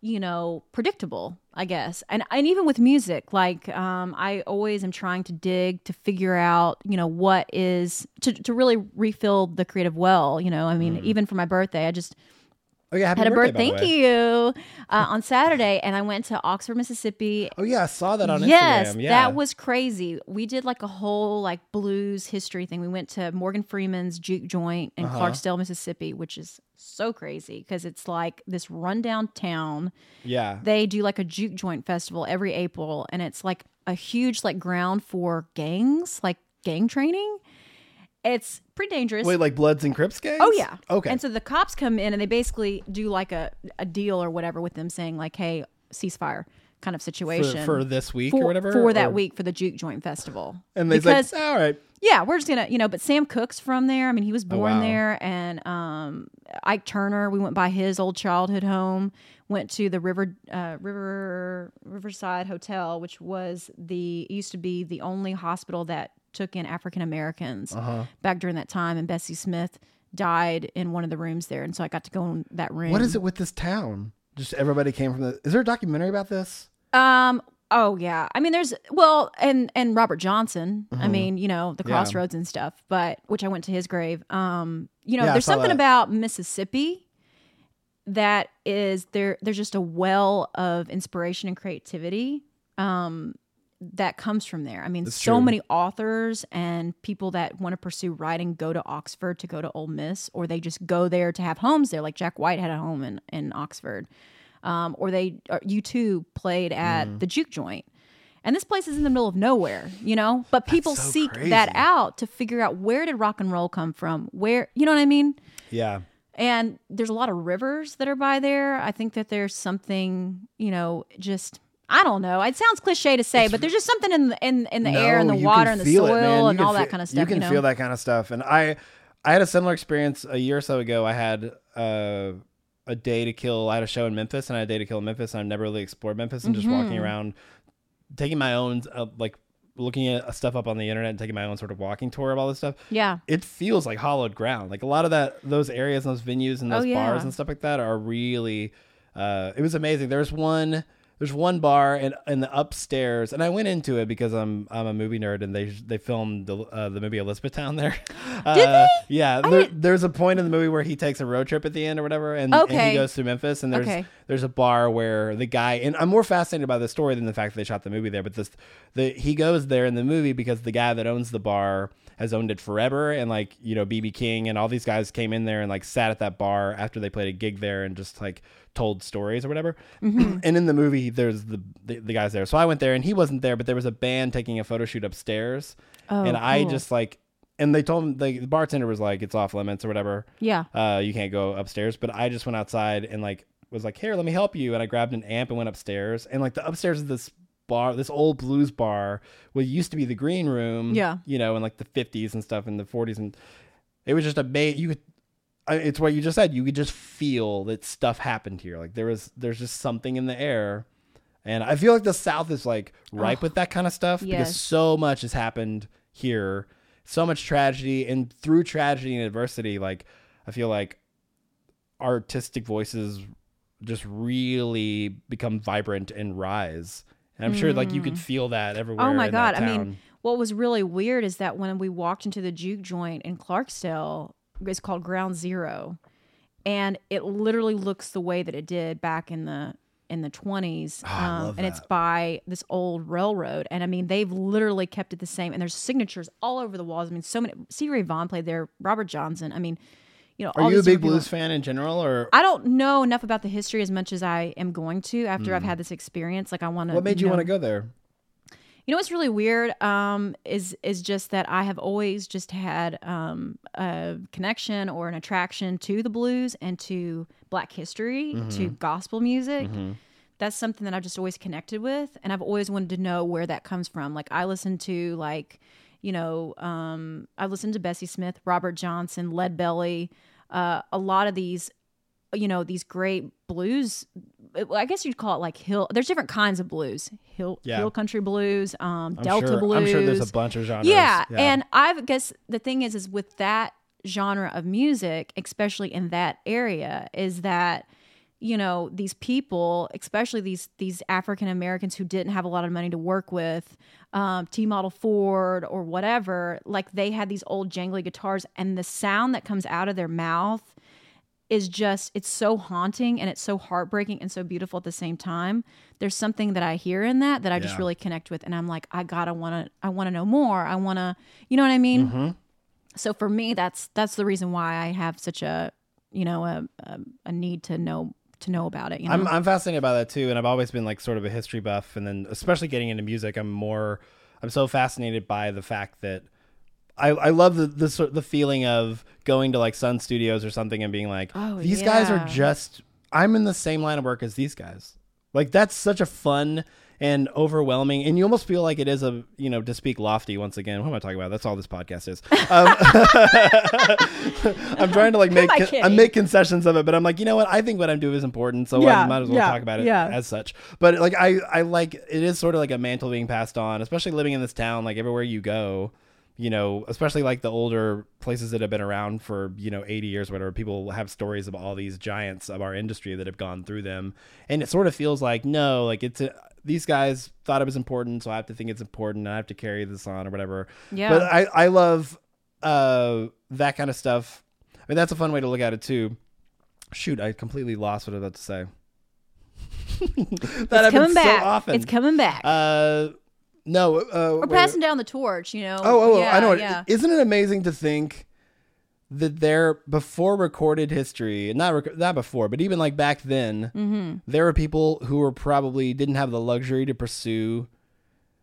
you know, predictable. I guess, and and even with music, like um, I always am trying to dig to figure out, you know, what is to to really refill the creative well. You know, I mean, even for my birthday, I just Oh yeah, happy had a birthday, birth. by the Thank way. you. Uh, on Saturday, and I went to Oxford, Mississippi. Oh yeah, I saw that on yes, Instagram. Yeah, that was crazy. We did like a whole like blues history thing. We went to Morgan Freeman's Juke Joint in Uh-huh. Clarksdale, Mississippi, which is so crazy because it's like this rundown town. yeah. They do like a juke joint festival every April, and it's like a huge like ground for gangs, like gang training. It's pretty dangerous. Wait, like Bloods and Crips gangs? Oh yeah. Okay. And so the cops come in and they basically do like a, a deal or whatever with them saying like, hey, ceasefire kind of situation. for this week for, or whatever. for that or- week for the Juke Joint Festival. And they like, all right. Yeah, we're just gonna you know, but Sam Cooke's from there. I mean, he was born Oh, wow. there, and um, Ike Turner. We went by his old childhood home. Went to the River uh, River Riverside Hotel, which was the used to be the only hospital that took in African Americans Uh-huh. back during that time. And Bessie Smith died in one of the rooms there, and so I got to go in that room. What is it with this town? Just everybody came from the. Is there a documentary about this? Um. Oh yeah. I mean, there's well, and and Robert Johnson. I mean, you know, the Mm-hmm. Yeah. Crossroads and stuff. But which I went to his grave. Um. You know, Yeah, there's something that. about Mississippi that is there. There's just a well of inspiration and creativity. Um. That comes from there. I mean, That's so true. many authors and people that want to pursue writing go to Oxford to go to Ole Miss, or they just go there to have homes there. Like Jack White had a home in in Oxford um, or they or you two played at Mm. the juke joint and this place is in the middle of nowhere you know but people so seek that out to figure out where did rock and roll come from where you know what i mean Yeah. and there's a lot of rivers that are by there i think that there's something you know just I don't know. It sounds cliche to say, but there's just something in the in, in the air and the water and the soil it, and all that kind of stuff. You can know? feel that kind of stuff. And I, I had a similar experience a year or so ago. I had uh, a day to kill. I had a show in Memphis, and I had a day to kill in Memphis, and I've never really explored Memphis, and just Mm-hmm. walking around, taking my own uh, like looking at stuff up on the internet and taking my own sort of walking tour of all this stuff. Yeah. It feels like hollowed ground. Like a lot of that, those areas and those venues and Oh, those yeah. bars and stuff like that are really. Uh, it was amazing. There's one. There's one bar in in the upstairs, and I went into it because I'm I'm a movie nerd, and they they filmed the uh, the movie Elizabethtown there. Uh, Did they? Yeah. There, there's a point in the movie where he takes a road trip at the end or whatever, and, and he goes to Memphis, and there's Okay. there's a bar where the guy and I'm more fascinated by the story than the fact that they shot the movie there. But this the he goes there in the movie because the guy that owns the bar has owned it forever, and like you know BB King and all these guys came in there and like sat at that bar after they played a gig there and just like told stories or whatever. Mm-hmm. and in the movie, there's the, the the guys there, so I went there and he wasn't there, but there was a band taking a photo shoot upstairs, Oh, and I cool. just like. And they told him the, the bartender was like, "It's off limits or whatever." Yeah. uh, you can't go upstairs. But I just went outside and like was like, here, let me help you. And I grabbed an amp and went upstairs. And like the upstairs of this bar, this old blues bar, what used to be the green room. Yeah. you know, in like the fifties and stuff, in the forties, and it was just a ba- you could. I- It's what you just said. You could just feel that stuff happened here. Like there was, there's just something in the air, and I feel like the South is like ripe with that kind of stuff because so much has happened here, so much tragedy, and through tragedy and adversity, like I feel like artistic voices just really become vibrant and rise. And I'm sure like you could mm. feel that everywhere. Oh my god! I mean, what was really weird is that when we walked into the juke joint in Clarksdale, it's called Ground Zero, and it literally looks the way that it did back in the in the twenties. Oh, um, love and it's by this old railroad, and I mean they've literally kept it the same. And there's signatures all over the walls. I mean, so many. Stevie Ray Vaughan played there. Robert Johnson. I mean. you know, Are you a big blues fan in general, or I don't know enough about the history as much as I am going to after I've had this experience. Like I want to. What made you want to go there? You know what's really weird um, is is just that I have always just had um, a connection or an attraction to the blues and to Black history, to Mm-hmm. gospel music. That's something that I've just always connected with, and I've always wanted to know where that comes from. Like I listen to like, you know, um, I listened to Bessie Smith, Robert Johnson, Lead Belly, uh, a lot of these you know these great blues i guess you'd call it like hill there's different kinds of blues hill Yeah. hill country blues um delta sure, blues I'm sure there's a bunch of genres. yeah, and i guess the thing is is with that genre of music especially in that area is that you know these people especially these these african americans who didn't have a lot of money to work with um, t model ford or whatever like they had these old jangly guitars and the sound that comes out of their mouth is just it's so haunting and it's so heartbreaking and so beautiful at the same time. There's something that i hear in that that i just really connect with and i'm like i gotta want to i want to know more. I want to you know what i mean? Mm-hmm. so for me that's that's the reason why i have such a you know a a, a need to know to know about it you know? I'm I'm fascinated by that too, and I've always been like sort of a history buff, and then especially getting into music, I'm more I'm so fascinated by the fact that I I love the the the feeling of going to like Sun Studios or something and being like, Oh, these guys are just I'm in the same line of work as these guys. Like that's such a fun and overwhelming, and you almost feel like it is a you know to speak lofty once again. What am I talking about? That's all this podcast is. Um, I'm trying to like make con- I make concessions of it, but I'm like, you know what? I think what I'm doing is important, so Yeah, I might as well yeah, talk about it yeah. as such. But like, I I like it is sort of like a mantle being passed on, especially living in this town. Like everywhere you go, you know, especially like the older places that have been around for you know 80 years, or whatever. People have stories of all these giants of our industry that have gone through them, and it sort of feels like no, like it's a, these guys thought it was important, so I have to think it's important. And I have to carry this on or whatever. Yeah. But I I love uh that kind of stuff. I mean, that's a fun way to look at it too. Shoot, I completely lost what I was about to say. that it's happens coming back so often. it's coming back Uh, no. Uh, we're wait, passing down the torch you know Oh, oh, yeah, I know. yeah Isn't it amazing to think that there before recorded history, not rec- not before, but even like back then, Mm-hmm. there were people who were probably didn't have the luxury to pursue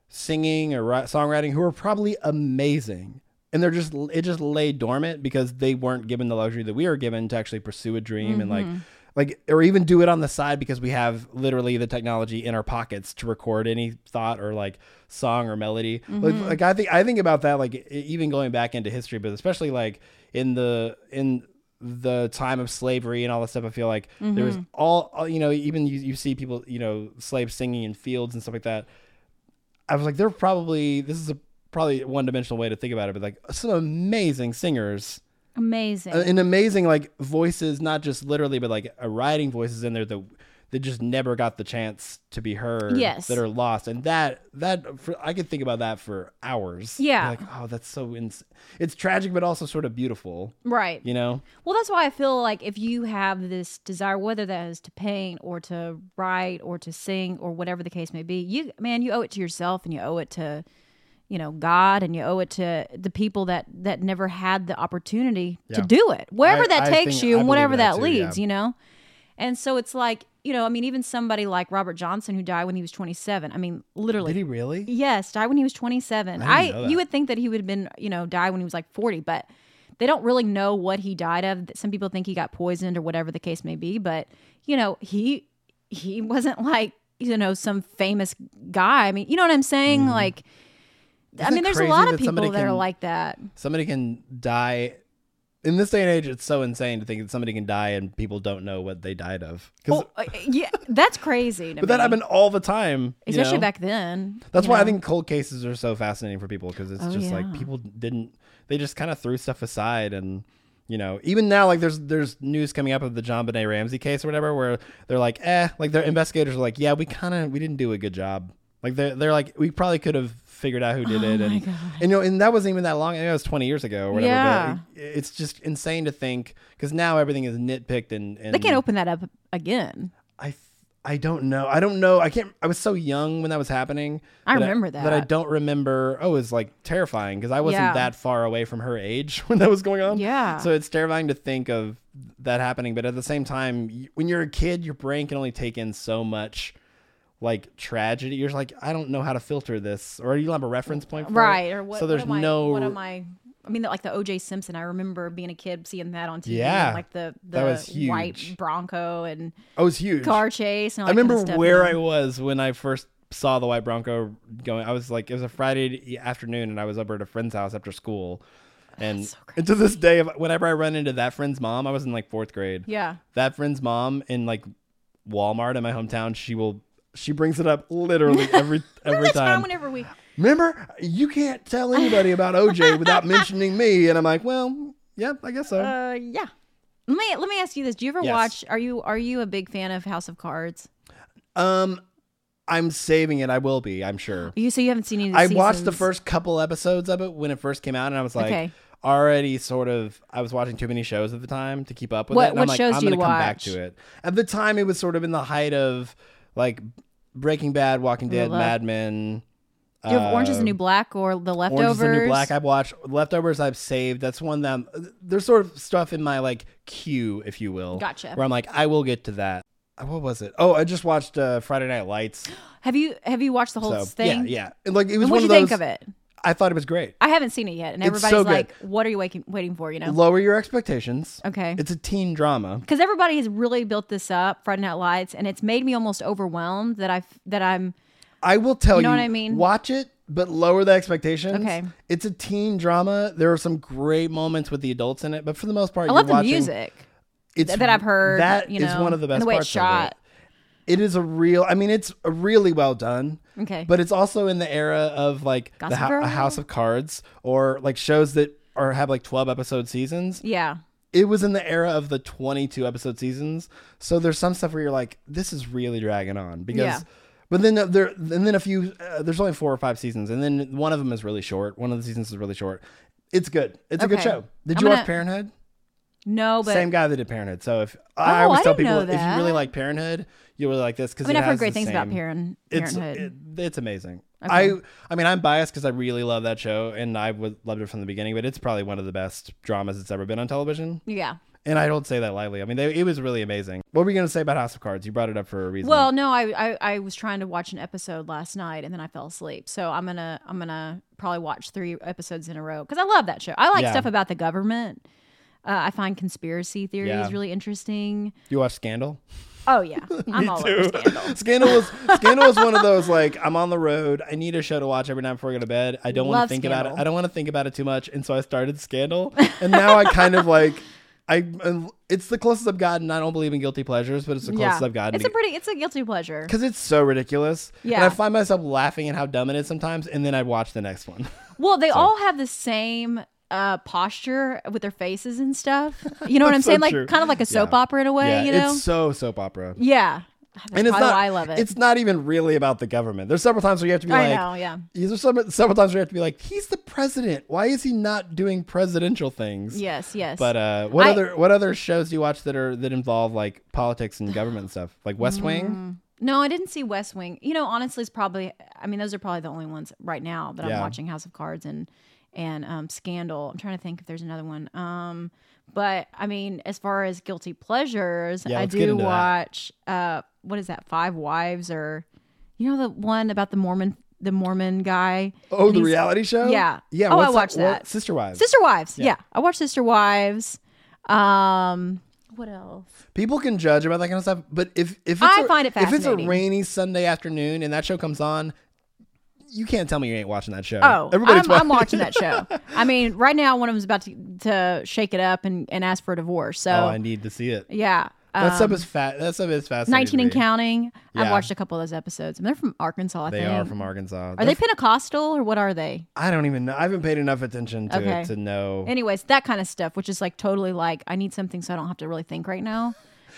singing or ri- songwriting who were probably amazing. And they're just it just lay dormant because they weren't given the luxury that we are given to actually pursue a dream and like Mm-hmm. Like or even do it on the side because we have literally the technology in our pockets to record any thought or like song or melody. Like, Mm-hmm. like I think I think about that like even going back into history, but especially like in the in the time of slavery and all that stuff. I feel like there was all, all you know even you, you see people you know slaves singing in fields and stuff like that. I was like, they're probably this is a probably one dimensional way to think about it, but like some amazing singers amazing An amazing like voices, not just literally, but like uh, writing voices in there that that just never got the chance to be heard. Yes. that are lost, and that that for, I could think about that for hours. Yeah. Like oh, that's so ins- it's tragic, but also sort of beautiful. right You know, Well, that's why I feel like if you have this desire, whether that is to paint or to write or to sing or whatever the case may be, you man, you owe it to yourself and you owe it to, you know, God and you owe it to the people that that never had the opportunity to do it, wherever I- that I takes think- you and whatever that that, too, leads, yeah. you know. And so it's like, you know, I mean, even somebody like Robert Johnson who died when he was 27. I mean, literally did he really? Yes, died when he was 27. I I, didn't know that. you would think that he would have been, you know, died when he was like 40, but they don't really know what he died of. Some people think he got poisoned or whatever the case may be, but you know, he he wasn't like, you know, some famous guy. I mean, you know what I'm saying? Mm-hmm. Like I. Isn't mean, there's a lot of people that are like that. Somebody can die. In this day and age, it's so insane to think that somebody can die and people don't know what they died of. Well, uh, yeah, that's crazy. But that happened all the time. you especially know? back then. That's why I think cold cases are so fascinating for people because it's Oh, just like people didn't they just kind of threw stuff aside and you know even now like there's there's news coming up of the JonBenét Ramsey case or whatever where they're like eh like their investigators are like yeah we kind of we didn't do a good job like they're they're like we probably could have figured out who did oh it and, and you know and that wasn't even that long I think it was 20 years ago or whatever Yeah. but it- it's just insane to think because now everything is nitpicked and, and they can't open that up again. I I don't know. I don't know. I can't. I was so young when that was happening. I that remember That But I don't remember. Oh, it was like terrifying because I wasn't Yeah. that far away from her age when that was going on. Yeah. So it's terrifying to think of that happening. But at the same time, when you're a kid, your brain can only take in so much. Like tragedy, you're just like I don't know how to filter this, or you don't have a reference point, for it. right or what So there's what am I- no. what am i i mean like the oj simpson i remember being a kid seeing that on tv Yeah. like the the white bronco and oh, it was huge. car chase and I that kind of remember where you I was when I first saw the white Bronco going. I was like, it was a Friday afternoon, and I was up at a friend's house after school. Oh, and, so and to this day, whenever I run into that friend's mom, I was in like fourth grade. yeah That friend's mom in like Walmart in my hometown, she will she brings it up literally every every time. time whenever we Remember, you can't tell anybody about OJ without mentioning me, and I'm like, well, yeah, I guess so. uh yeah let me let me ask you this do you ever Yes. watch are you are you a big fan of house of cards um, I'm saving it. I will be. I'm sure. you so you haven't seen any of the I watched the seasons? first couple episodes of it when it first came out, and I was like, Okay. already sort of. I was watching too many shows at the time to keep up with What- it. And what I'm like, shows I'm do you gonna come back watch? to it. At the time, it was sort of in the height of like Breaking Bad, Walking Dead, love- Mad Men. do you have orange is the new black or the leftovers Orange is the New Black. I've watched Leftovers. I've saved. That's one that there's sort of stuff in my like queue, if you will. Gotcha. Where I'm like, I will get to that. Uh, What was it? Oh, I just watched uh, Friday Night Lights. have you have you watched the whole So thing yeah, yeah. And, like it was and one what of do you those. think of it I thought it was great. i haven't seen it yet and It's everybody's so good. like what are you waiting waiting for you know Lower your expectations. okay It's a teen drama. because everybody has really built this up friday night lights and it's made me almost overwhelmed that i've that i'm I will tell you. Know what I mean? Watch it, but lower the expectations. Okay. It's a teen drama. There are some great moments with the adults in it, but for the most part, i you're love the watching, music It's that I've heard, That you is know, one of the and best the way parts it's shot. of it. It is a real. I mean, it's a really well done. Okay. But it's also in the era of like the Gossip Hou- Girl? a House of Cards or like shows that are have like twelve episode seasons. yeah it was in the era of the 22 episode seasons so there's some stuff where you're like this is really dragging on because Yeah. but then uh, there and then a few uh, there's only four or five seasons and then one of them is really short one of the seasons is really short it's good it's a good Okay. show did I'm you watch gonna- parenthood no but same guy that did parenthood so if i Oh, always I tell didn't people know if you really like parenthood you really like this because i mean i've heard great things about parent, it's parenthood it, it's amazing. I I mean I'm biased because I really love that show and I would loved it from the beginning, but it's probably one of the best dramas that's ever been on television. yeah And I don't say that lightly. I mean, they, it was really amazing. What were you going to say about House of Cards? You brought it up for a reason. well no I, I i was trying to watch an episode last night and then i fell asleep so i'm gonna i'm gonna probably watch three episodes in a row because i love that show i like Yeah. stuff about the government uh, i find conspiracy theories Yeah. really interesting you watch Scandal? oh yeah i'm all over scandal Scandal was Scandal was one of those like I'm on the road. I need a show to watch every night before I go to bed. I don't want to think about it. I don't want to think about it too much, and so I started Scandal, and now I kind of like I. It's the closest I've gotten. I don't believe in guilty pleasures, but it's the closest yeah I've gotten. it's a pretty it's a guilty pleasure because it's so ridiculous. Yeah, and. I find myself laughing at how dumb it is sometimes, and then I watch the next one. Well, they all have the same uh, posture with their faces and stuff. You know what I'm so saying? Like true. kind of like a soap Yeah. opera in a way. yeah, you know? it's so soap opera. yeah. That's and it's not. why I love it. It's not even really about the government. There's several times where you have to be I like, know. Yeah. There's some, several times where you have to be like, he's the president. Why is he not doing presidential things? Yes. Yes. But uh, what I- other what other shows do you watch that are that involve like politics and government and stuff? Like West Mm. Wing? no, I didn't see West Wing. You know, honestly, it's probably. I mean, those are probably the only ones right now that Yeah. I'm watching. House of Cards and and um, Scandal. I'm trying to think if there's another one. Um, but I mean, as far as guilty pleasures, Yeah, I do watch. Uh, what is that? Five Wives or, you know, the one about the Mormon the Mormon guy. Oh, the reality show? Yeah. Yeah. Oh, I watched What- that. Sister Wives. Sister Wives. Yeah. Yeah. I watched Sister Wives. Um, what else? People can judge about that kind of stuff, but if if it's I a, find it if it's a rainy Sunday afternoon and that show comes on, you can't tell me you ain't watching that show. Oh, Everybody's I'm, I'm watching that show. I mean, right now one of them's about to, to shake it up and, and ask for a divorce. So Oh, I need to see it. yeah, That um, stuff is fat. That stuff is fascinating. nineteen and counting. I've watched a couple of those episodes. And they're from Arkansas. I think. They think. are from Arkansas. Are they Pentecostal or what are they? I don't even know. I haven't paid enough attention to Okay. it to know. Anyways, that kind of stuff, which is like totally like I need something so I don't have to really think right now.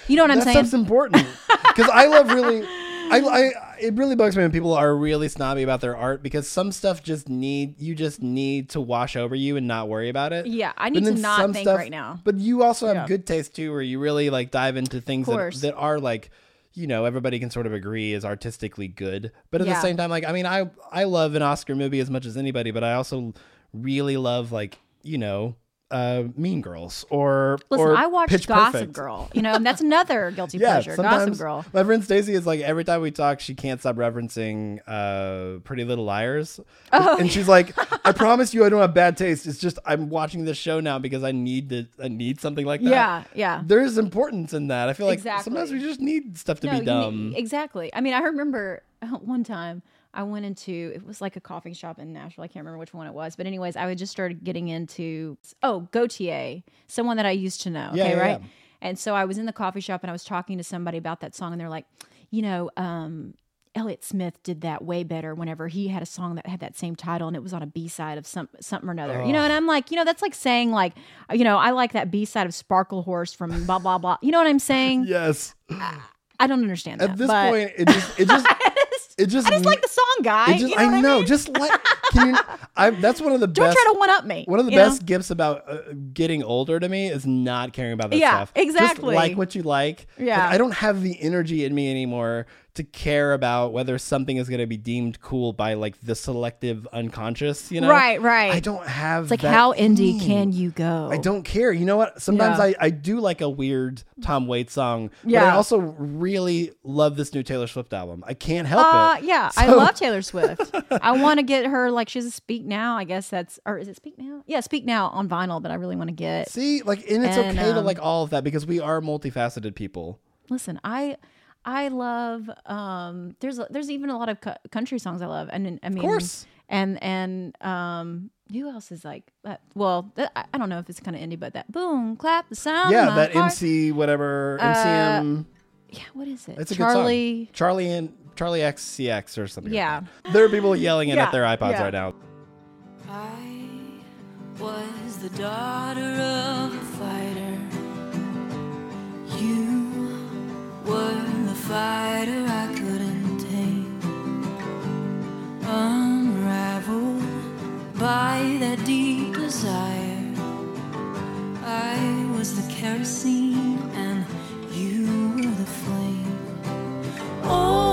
You know what I'm that saying? stuff's important because I love really. I, I it really bugs me when people are really snobby about their art because some stuff just need you just need to wash over you and not worry about it. Yeah, I But need to not some think right now. But you also have Yeah. good taste too, where you really like dive into things that, that are like you know everybody can sort of agree is artistically good. But at the same time, like I mean, I I love an Oscar movie as much as anybody, but I also really love like you know. Uh, mean Girls, or Listen, or I watched Pitch Gossip Perfect. Girl. You know, and that's another guilty pleasure. Gossip sometimes Girl. My friend Stacy is like every time we talk, she can't stop referencing uh, Pretty Little Liars, Oh, and she's like, "I promise you, I don't have bad taste. It's just I'm watching this show now because I need to. I need something like that. Yeah, yeah. There is importance in that. I feel like Exactly. sometimes we just need stuff to No, be dumb. exactly. I mean, I remember one time I went into it was like a coffee shop in Nashville. I can't remember which one it was, but anyways, I would just started getting into oh Gotye, someone that I used to know. Yeah, okay, yeah, right. yeah. And so I was in the coffee shop and I was talking to somebody about that song, and they're like, you know, um, Elliott Smith did that way better whenever he had a song that had that same title and it was on a B side of some something or another. You know, and I'm like, you know, that's like saying like, you know, I like that B side of Sparklehorse from blah blah blah. You know what I'm saying? yes. I don't understand that. At this but point, it just it just it just I just like the song, guy. just you know I know mean? just like can you I that's one of the Don't best try to one up me. One of the you know? best gifts about uh, getting older to me is not caring about that Yeah, stuff. exactly. Just like what you like. Yeah. Like, I don't have the energy in me anymore to care about whether something is going to be deemed cool by like the selective unconscious, you know? Right, right. I don't have It's like that how indie thing. can you go? I don't care. You know what? Sometimes Yeah. I, I do like a weird Tom Waits song, but I also really love this new Taylor Swift album. I can't help Uh, it. yeah, I love Taylor Swift. I want to get her like she's a Speak Now. I guess that's or is it Speak Now? Yeah, Speak Now on vinyl that I really want to get. See, like, and it's And, okay to um, like all of that because we are multifaceted people. Listen, I I love um there's there's even a lot of cu- country songs I love and I mean course. and and um who else is like that? Well, that, I I don't know if it's kind of indie, but that boom clap the sound. yeah, that heart. MC whatever Uh, MCM. Yeah, what is it? It's a Charlie. good song. Charlie and Charli XCX or something. Yeah. that. there are people yelling it Yeah, at their iPods yeah. right now. I was the daughter of fighter I couldn't take. Unraveled by that deep desire. I was the kerosene and you were the flame. Oh,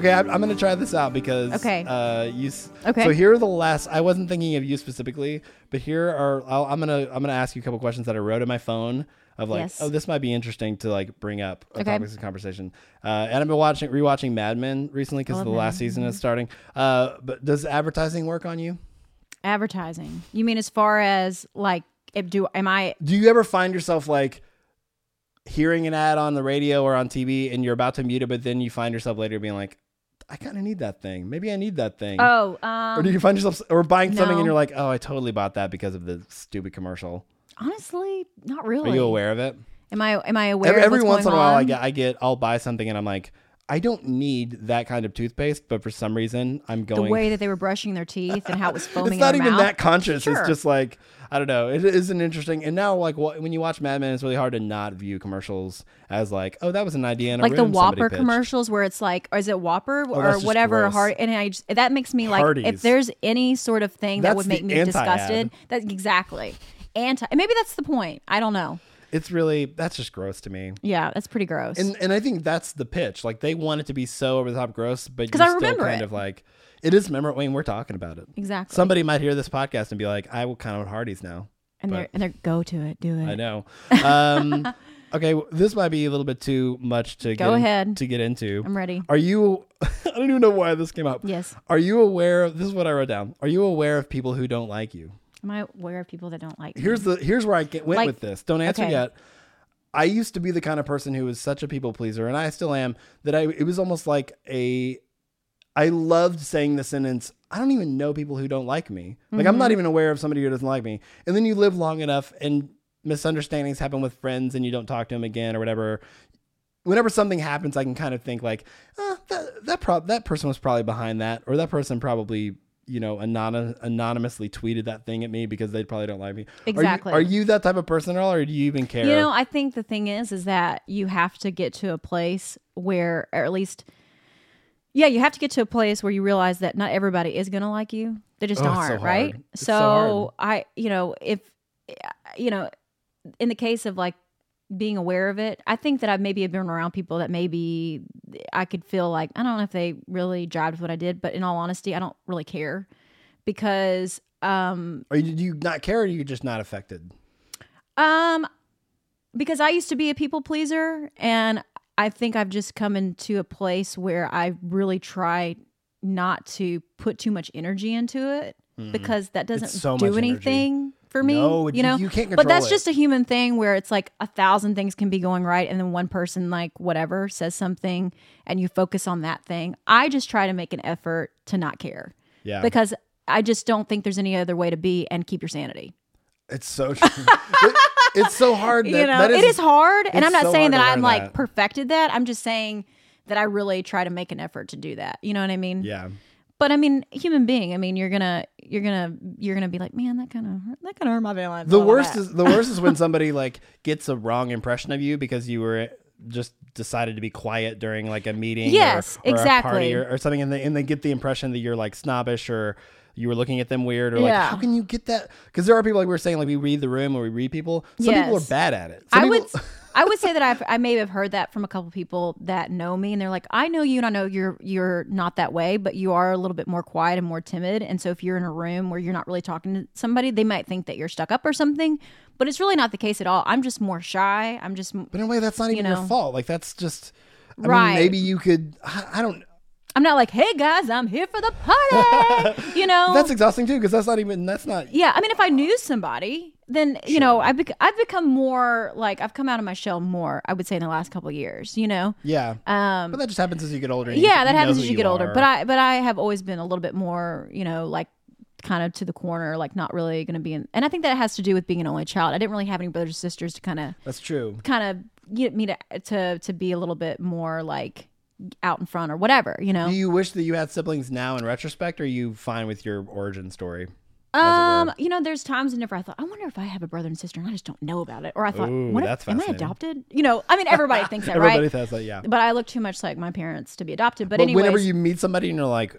Okay, I'm, I'm gonna try this out because Okay. Uh, you. s- Okay. So here are the last. I wasn't thinking of you specifically, but here are. I'll, I'm gonna I'm gonna ask you a couple questions that I wrote in my phone of like, Yes. oh, this might be interesting to like bring up a Okay. topics of conversation. Uh, and I've been watching rewatching Mad Men recently because the Mad last season is starting. Uh, but does advertising work on you? Advertising. You mean as far as like if do am I Do you ever find yourself like hearing an ad on the radio or on TV and you're about to mute it, but then you find yourself later being like, I kind of need that thing. Maybe I need that thing. Oh, or um do you find yourself or buying something and you're like, oh, I totally bought that because of the stupid commercial. honestly, not really. Are you aware of it? Am I am I aware Every, every once in a while, I get, I get, I'll buy something and I'm like, I don't need that kind of toothpaste, but for some reason, I'm going the way that they were brushing their teeth and how it was foaming it's not even mouth. that conscious. Sure. It's just like I don't know. It is an interesting. And now, like wh- when you watch Mad Men, it's really hard to not view commercials as like, oh, that was an idea in a like the Whopper commercials where it's like, or is it Whopper oh, that's or whatever hard? And I just, that makes me like, Hardee's. if there's any sort of thing that would make me anti-ad. disgusted, that exactly anti. and Maybe that's the point. I don't know. It's really that's just gross to me. Yeah, that's pretty gross. And and I think that's the pitch. Like they want it to be so over the top gross, but you're I still kind it. of like it is memorable. When we're talking about it, exactly. somebody might hear this podcast and be like, "I will kind of Hardee's now." and they're and they're go to it, do it. I know. Um, okay, w- this might be a little bit too much to Go get in- ahead. to get into. I'm ready. Are you? I don't even know why this came up. Yes. Are you aware of this? Is what I wrote down. Are you aware of people who don't like you? Am I aware of people that don't like me? Here's the here's where I get, went Like- with this. Don't answer okay. yet. I used to be the kind of person who was such a people pleaser, and I still am. That I it was almost like a I loved saying the sentence, I don't even know people who don't like me. Like I'm Mm-hmm. not even aware of somebody who doesn't like me. And then you live long enough and misunderstandings happen with friends and you don't talk to them again or whatever. Whenever something happens, I can kind of think like, uh, that that prob- that person was probably behind that, or that person probably you know anon- anonymously tweeted that thing at me because they probably don't like me. Are you- Exactly. Are you, that type of person at all, or do you even care? You know, I think the thing is, is that you have to get to a place where, or at least, yeah, you have to get to a place where you realize that not everybody is going to like you. They just Oh, aren't, hard. right? It's So, so I, you know, if, you know, in the case of like being aware of it, I think that I've maybe have been around people that maybe I could feel like I don't know if they really jived with what I did, but in all honesty, I don't really care because um or do you not care, or are you just not affected? Um, because I used to be a people pleaser, and I think I've just come into a place where I really try not to put too much energy into it because that doesn't Mm-hmm. so do anything. energy. For me. No, you know, you can't But that's it. just a human thing where it's like a thousand things can be going right, and then one person like whatever says something, and you focus on that thing. I just try to make an effort to not care Yeah, because I just don't think there's any other way to be and keep your sanity. it's so true. It- it's so hard. That, you know, that it is hard, and I'm not so saying that I'm like that. perfected that. I'm just saying that I really try to make an effort to do that. You know what I mean? Yeah, But I mean, human being. I mean, you're gonna, you're gonna, you're gonna be like, man, that kind of, that kind of hurt my feelings. the worst is the worst is when somebody like gets a wrong impression of you because you were just decided to be quiet during like a meeting. or- Yes, or, a party exactly. or, or something, and they and they get the impression that you're like snobbish or. You were looking at them weird, or like, how can you get that? Because there are people like we were saying, like we read the room or we read people. Some people are bad at it. Some I would, people- I would say that I've, I may have heard that from a couple people that know me, and they're like, I know you, and I know you're, you're not that way, but you are a little bit more quiet and more timid. And so if you're in a room where you're not really talking to somebody, they might think that you're stuck up or something. But it's really not the case at all. I'm just more shy. I'm just But in a way, that's not even know. your fault. Like that's just. I Right. mean, maybe you could. I, I don't. I'm not like, hey guys, I'm here for the party. you know, That's exhausting too, because that's not even. That's not. yeah. I mean, if I knew somebody, then you know, I've bec- I've become more like I've come out of my shell more. I would say in the last couple of years. You know, Yeah. um, but that just happens as you get older. you- yeah, that happens as you get older. But I but I have always been a little bit more, you know, like kind of to the corner, like not really going to be in. And I think that has to do with being an only child. I didn't really have any brothers or sisters to kind of that's true. kind of get me to to to be a little bit more like out in front or whatever. You know. Do you wish that you had siblings now in retrospect, or are you fine with your origin story? Um, you know, there's times whenever I thought, I wonder if I have a brother and sister, and I just don't know about it. Or I thought, Ooh, what if, am I adopted? You know, I mean, everybody thinks that, Everybody right? says that, yeah. But I look too much like my parents to be adopted. But, But anyways, whenever you meet somebody and you're like,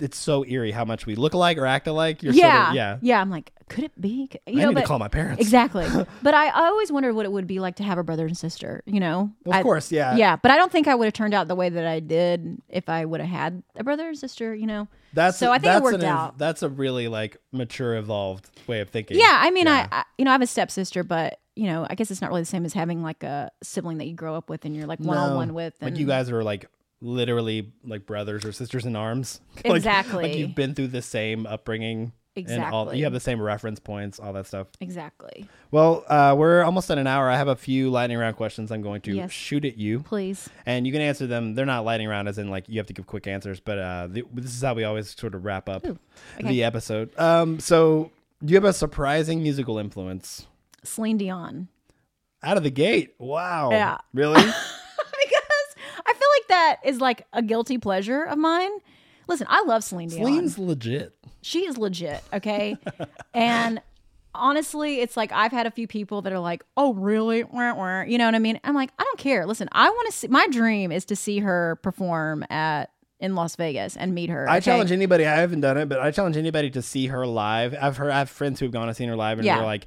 it's so eerie how much we look alike or act alike. You're yeah, sort of, yeah. yeah, I'm like, could it be? You I know, need but to call my parents. exactly. but I, I always wondered what it would be like to have a brother and sister. You know, Well, of I- course, yeah. yeah. But I don't think I would have turned out the way that I did if I would have had a brother and sister. You know. That's So I think it worked an out. That's a really like mature, evolved way of thinking. Yeah, I mean, Yeah. I, I, you know, I have a stepsister, but you know, I guess it's not really the same as having like a sibling that you grow up with and you're like one on one with. And Like you guys are like literally like brothers or sisters in arms. Like- Exactly. Like you've been through the same upbringing. And all, Exactly. you have the same reference points, all that stuff. exactly. Well, uh, we're almost at an hour. I have a few lightning round questions I'm going to Yes. shoot at you. Please. And you can answer them. They're not lightning round, as in like you have to give quick answers. But uh, the, this is how we always sort of wrap up okay. the episode. Um, so do you have a surprising musical influence Celine Dion. out of the gate? Wow. Yeah. Really? because I feel like that is like a guilty pleasure of mine. Listen, I love Celine Dion. Celine's legit. she is legit, okay? and honestly, it's like I've had a few people that are like, "Oh, really?" You know what I mean? I'm like, I don't care. Listen, I want to see. My dream is to see her perform at in Las Vegas and meet her. I okay? challenge anybody. I haven't done it, but I challenge anybody to see her live. I've heard. I have friends who have gone and seen her live, and Yeah. they're like,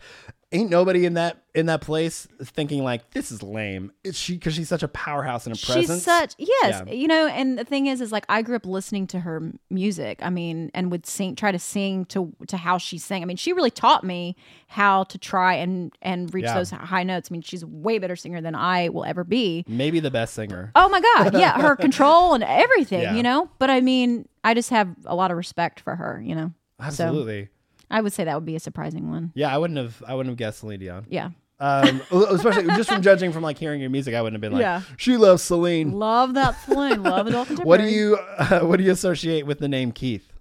"Ain't nobody in that in that place thinking like this is lame." It's she because she's such a powerhouse and a presence. She's such yes, Yeah. you know, and the thing is, is like I grew up listening to her music. I mean, and would sing, try to sing to to how she sang. I mean, she really taught me how to try and and reach Yeah. those high notes. I mean, she's a way better singer than I will ever be. maybe the best singer. Oh my god, yeah, her control and everything, Yeah. you know. But I mean, I just have a lot of respect for her, you know. Absolutely. I would say that would be a surprising one. Yeah, I wouldn't have. I wouldn't have guessed Celine Dion. Yeah. Um, especially just from judging from like hearing your music, I wouldn't have been like, Yeah. she loves Celine. Love that Celine. Love adult contemporary. What do you uh, what do you associate with the name Keith?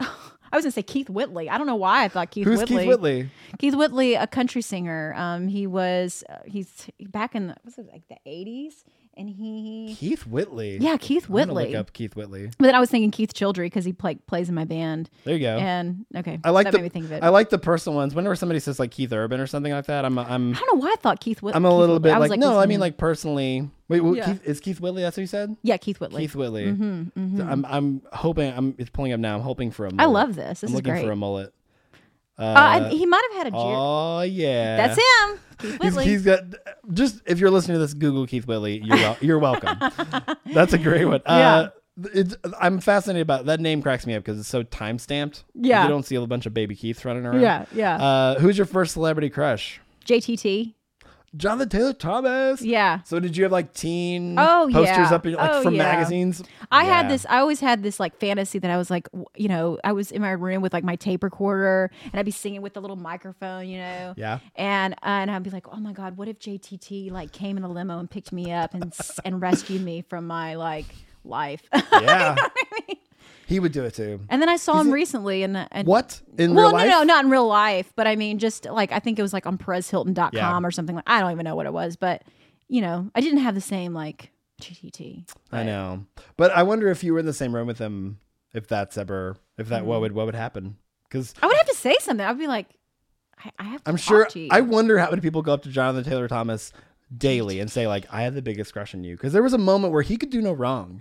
I was gonna say Keith Whitley. I don't know why I thought Keith Who's Whitley. Keith Whitley? Keith Whitley, a country singer. Um, he was uh, he's back in the was it like the eighties, and he Keith Whitley. yeah Keith I'm Whitley. Look up Keith Whitley. But then I was thinking Keith Childry because he play, plays in my band. There you go. And okay, I like that the made me think of it. I like the personal ones. Whenever somebody says like Keith Urban or something like that, I'm I'm I don't know why I thought Keith Whitley. I'm a Keith little Whitley. bit I was like, no, I mean like personally. Wait, wait Yeah. Keith, is Keith Whitley? That's what you said. yeah, Keith Whitley. Keith Whitley. So I'm I'm hoping I'm it's pulling up now. I'm hoping for a. Mullet. I love this. This I'm is looking great. for a mullet. Uh, uh, he might have had a. Oh yeah, That's him. Keith He's, he's got just if you're listening to this, Google Keith Whitley. You're wel- you're welcome. That's a great one. Uh, it's, I'm fascinated about that name. Cracks me up because it's so time stamped. Yeah. you don't see a bunch of baby Keiths running around. yeah, yeah. Uh, who's your first celebrity crush? JTT. Jonathan Taylor Thomas. Yeah. So did you have like teen Oh, posters yeah. up in, like Oh, from yeah. magazines? I had this. I always had this like fantasy that I was like, w- you know, I was in my room with like my tape recorder, and I'd be singing with the little microphone, you know. Yeah. And uh, and I'd be like, oh my god, what if JTT like came in a limo and picked me up and and rescued me from my like life? Yeah. He would do it too. and then I saw him recently, and and What in well, real life? no, no, not in real life, but I mean, just like I think it was like on PerezHilton.com Yeah. or something like. I don't even know what it was, but you know, I didn't have the same like JTT. I know, but I wonder if you were in the same room with him, if that's ever, if that Mm. what would what would happen? Because I would have to say something. I'd be like, I, I have. To I'm talk sure. To you. I wonder how many people go up to Jonathan Taylor Thomas daily and say like, "I have the biggest crush on you," because there was a moment where he could do no wrong.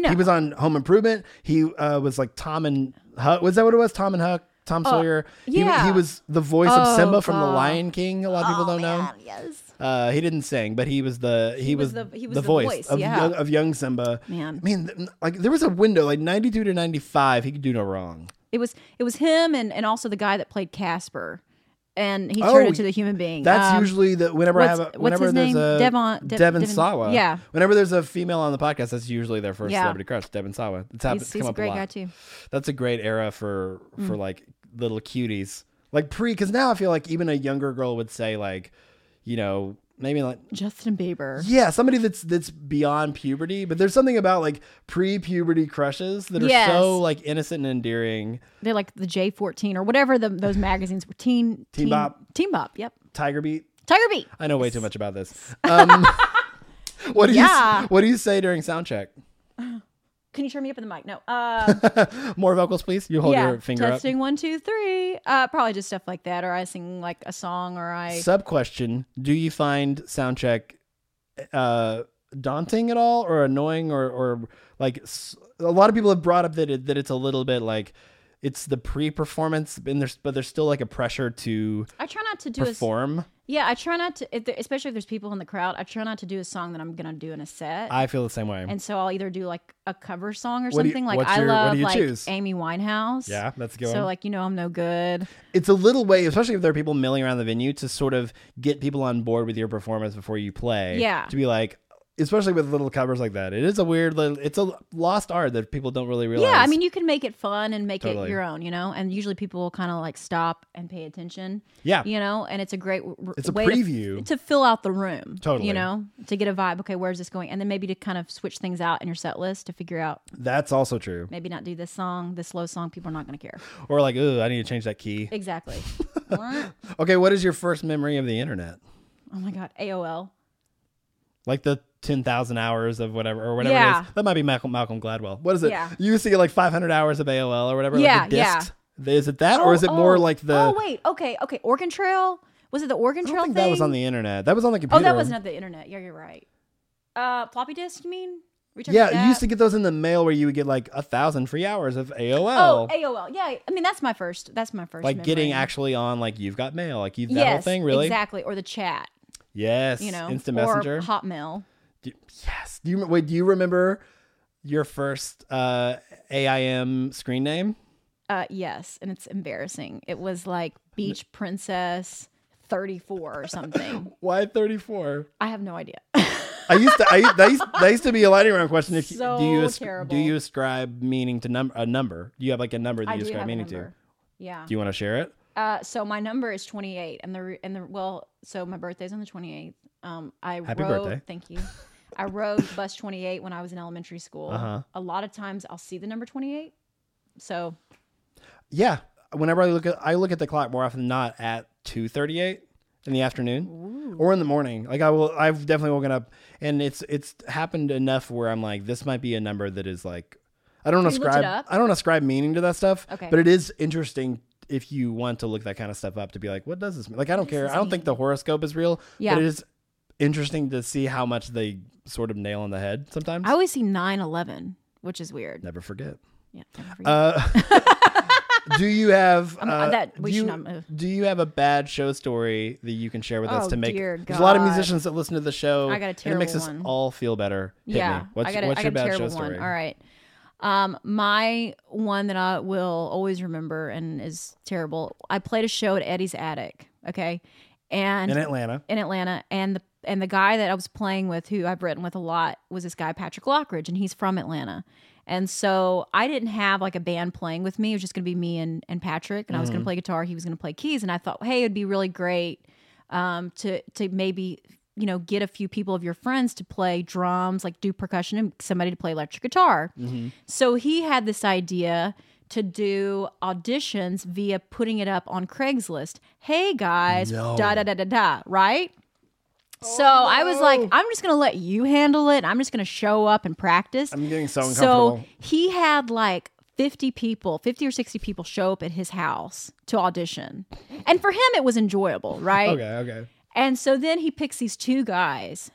No. He was on Home Improvement. He uh, was like Tom and Huck. Was that what it was? Tom and Huck. Tom Sawyer. He, Oh, yeah. he was the voice of Oh, Simba from The Lion King. A lot of people Oh, don't know. Yes. Uh, he didn't sing, but he was the he, was was, the- he was the, the voice, voice, of, yeah. young, of young Simba. Man. I mean, like there was a window like ninety two to ninety five. He could do no wrong. It was it was him and and also the guy that played Casper, and he Oh, turned into the human being. That's Um, usually the whenever I have a, what's whenever his there's name? a Devon- De- Devon Devon- Sawa. yeah. Whenever there's a female on the podcast, that's usually their first Yeah. celebrity crush. Devon Sawa. It's happened. He's, it's he's a great lot. guy too. That's a great era for Mm. for like little cuties. Like pre, because now I feel like even a younger girl would say like, you know, maybe like Justin Bieber. yeah, somebody that's that's beyond puberty, but there's something about like pre-puberty crushes that are Yes. so like innocent and endearing. They're like the J fourteen or whatever the, those magazines were. Teen Teen Bop. Teen Bop. Yep. Tiger Beat. Tiger Beat. I know way too much about this. Um, what do Yeah. you what do you say during sound check? Can you turn me up in the mic? No. Uh, More vocals, please. You hold yeah. your finger up. Testing one, two, three. Uh, probably just stuff like that, or I sing like a song, or I. Sub question: Do you find sound check uh, daunting at all, or annoying, or or like a lot of people have brought up that it, that it's a little bit like it's the pre-performance, and there's but there's still like a pressure to I try not to do a. perform. Yeah, I try not to, if there, especially if there's people in the crowd. I try not to do a song that I'm gonna do in a set. I feel the same way. and so I'll either do like a cover song or What do you- something. like I your- love like choose? Amy Winehouse. yeah, that's a good. So one. like you know I'm no good. it's a little way, especially if there are people milling around the venue, to sort of get people on board with your performance before you play. Yeah. To be like, especially with little covers like that, it is a weird, little, it's a lost art that people don't really realize. Yeah, I mean you can make it fun and make Totally. it your own, you know. And usually people will kind of like stop and pay attention. Yeah. You know, and it's a great w- It's a way to preview. to, fill out the room. Totally. You know, to get a vibe. Okay, where's this going? And then maybe to kind of switch things out in your set list to figure out that's also true. maybe not do this song, this slow song. People are not going to care. Or like, ooh, I need to change that key. Exactly. oh Okay, what is your first memory of the internet? Oh my god, AOL. Like the ten thousand hours of whatever or whatever it Yeah. is. That might be Malcolm Malcolm Gladwell. What is it? Yeah. You used to get like five hundred hours of AOL or whatever. Yeah, like yeah. Is it that, or is it more oh, like the? Oh wait, okay, okay. Oregon Trail. Was it the Oregon I Trail don't think thing? that was on the internet. That was on the computer. Oh, that wasn't at the internet. Yeah, you're right. Uh, floppy disk. You mean? Were you talking Yeah, you used to get those in the mail where you would get like a thousand free hours of AOL. Oh, AOL. Yeah, I mean that's my first. That's my first. like getting actually on like you've got mail, like you've that yes, whole thing, really? exactly, or the chat. Yes. You know, Instant or messenger. Hotmail. Do- yes. Do you wait, do you remember your first uh AIM screen name? Uh, yes, and it's embarrassing. It was like Beach Princess thirty four or something. Why 34? I have no idea. I used to I that used, that used to be a lightning round question if So do you do you ascribe meaning to num- a number? Do you have like a number that I you ascribe meaning to? Yeah. Do you want to share it? Uh, so my number is 28, and the and the well, so my birthday's on the 28th. Um, I Happy rode, birthday. Thank you. I rode bus 28 when I was in elementary school. Uh-huh. A lot of times I'll see the number 28. So Yeah. Whenever I look at I look at the clock more often than not at two thirty eight in the afternoon or in the morning. Like I will I've definitely woken up and it's it's happened enough where I'm like, this might be a number that is like I don't it ascribe? I don't ascribe meaning to that stuff. Okay. But it is interesting if you want to look that kind of stuff up to be like, what does this mean? Like I don't care. I don't think the horoscope is real. Yeah. But it is interesting to see how much they sort of nail on the head sometimes. I always see 9 11, which is weird. Never forget. Yeah. never forget. Uh, do you have uh, that- we do, should you, not move. do you have a bad show story that you can share with us Oh, to make? There's a lot of musicians that listen to the show. I got a terrible and it makes us all feel better. Hit yeah. me. What's, I got a, what's I your got a bad show story? one. All right. Um, my one that I will always remember and is terrible. I played a show at Eddie's Attic. Okay. And In Atlanta. in Atlanta, and the and the guy that I was playing with, who I've written with a lot, was this guy Patrick Lockridge, and he's from Atlanta. And so I didn't have like a band playing with me; it was just going to be me and and Patrick, and I was going to play guitar, he was going to play keys, and I thought, hey, it'd be really great um, to to maybe you know get a few people of your friends to play drums, like do percussion, and somebody to play electric guitar. So he had this idea to do auditions via putting it up on Craigslist. Hey guys, No. da da da da da, right? So I was like, oh. I'm just gonna let you handle it. I'm just gonna show up and practice. I'm getting so So he had like 50 people, 50 or 60 people show up at his house to audition. And for him, it was enjoyable, right? okay, okay. And so then he picks these two guys.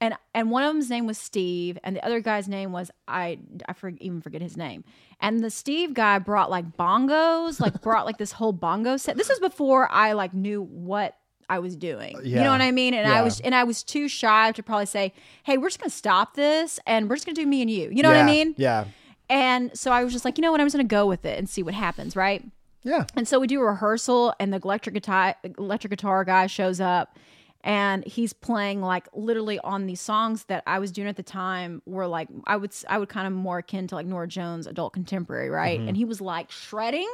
And, and one of them's name was Steve, and the other guy's name was I I for, even forget his name. And the Steve guy brought like bongos, like brought like this whole bongo set. This was before I like knew what I was doing. You know what I mean? And Yeah. I was and I was too shy to probably say, "Hey, we're just gonna stop this, and we're just gonna do me and you." You know what I mean? Yeah. And so I was just like, you know what? I'm just gonna go with it and see what happens, right? Yeah. And so we do a rehearsal, and the electric guitar electric guitar guy shows up, and he's playing like literally on these songs that I was doing at the time were like I would I would kind of more akin to like Norah Jones adult contemporary, right? Mm-hmm. And he was like shredding,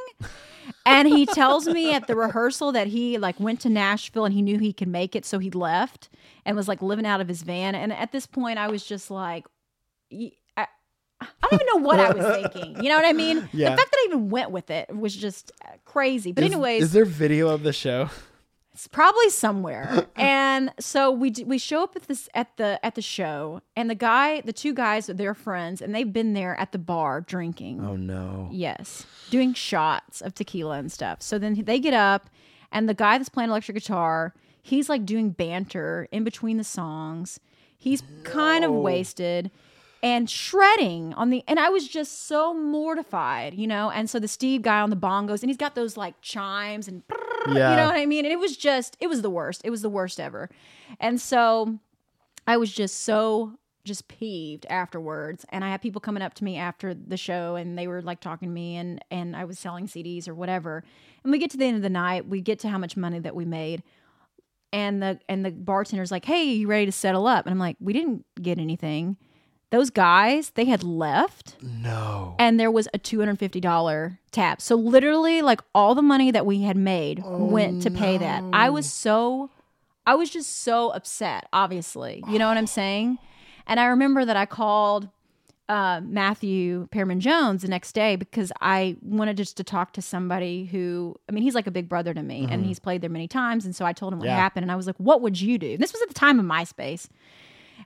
and he tells me at the rehearsal that he like went to Nashville and he knew he could make it, so he left and was like living out of his van. And at this point, I was just like. I don't even know what I was thinking. You know what I mean? Yeah. The fact that I even went with it was just crazy. But Is- anyways, is there video of the show? It's probably somewhere. and so we we show up at this at the at the show, and the guy, the two guys, they're friends, and they've been there at the bar drinking. Oh no. Yes, doing shots of tequila and stuff. So then they get up, and the guy that's playing electric guitar, he's like doing banter in between the songs. He's kind of wasted and shredding on the and I was just so mortified, you know. And so the Steve guy on the bongos and he's got those like chimes and Yeah. you know what I mean? And it was just it was the worst. It was the worst ever. And so I was just so just peeved afterwards and i had people coming up to me after the show and they were like talking to me and and i was selling cds or whatever and we get to the end of the night we get to how much money that we made and the and the bartender's like hey you ready to settle up and i'm like we didn't get anything those guys they had left No. and there was a $250 tab So literally like all the money that we had made went to pay that. I was so I was just so upset, obviously. You know what I'm saying? And I remember that I called uh, Matthew Perryman Jones the next day because I wanted just to talk to somebody who, I mean, he's like a big brother to me and he's played there many times. And so I told him what Yeah. happened. And I was like, what would you do? This was at the time of MySpace.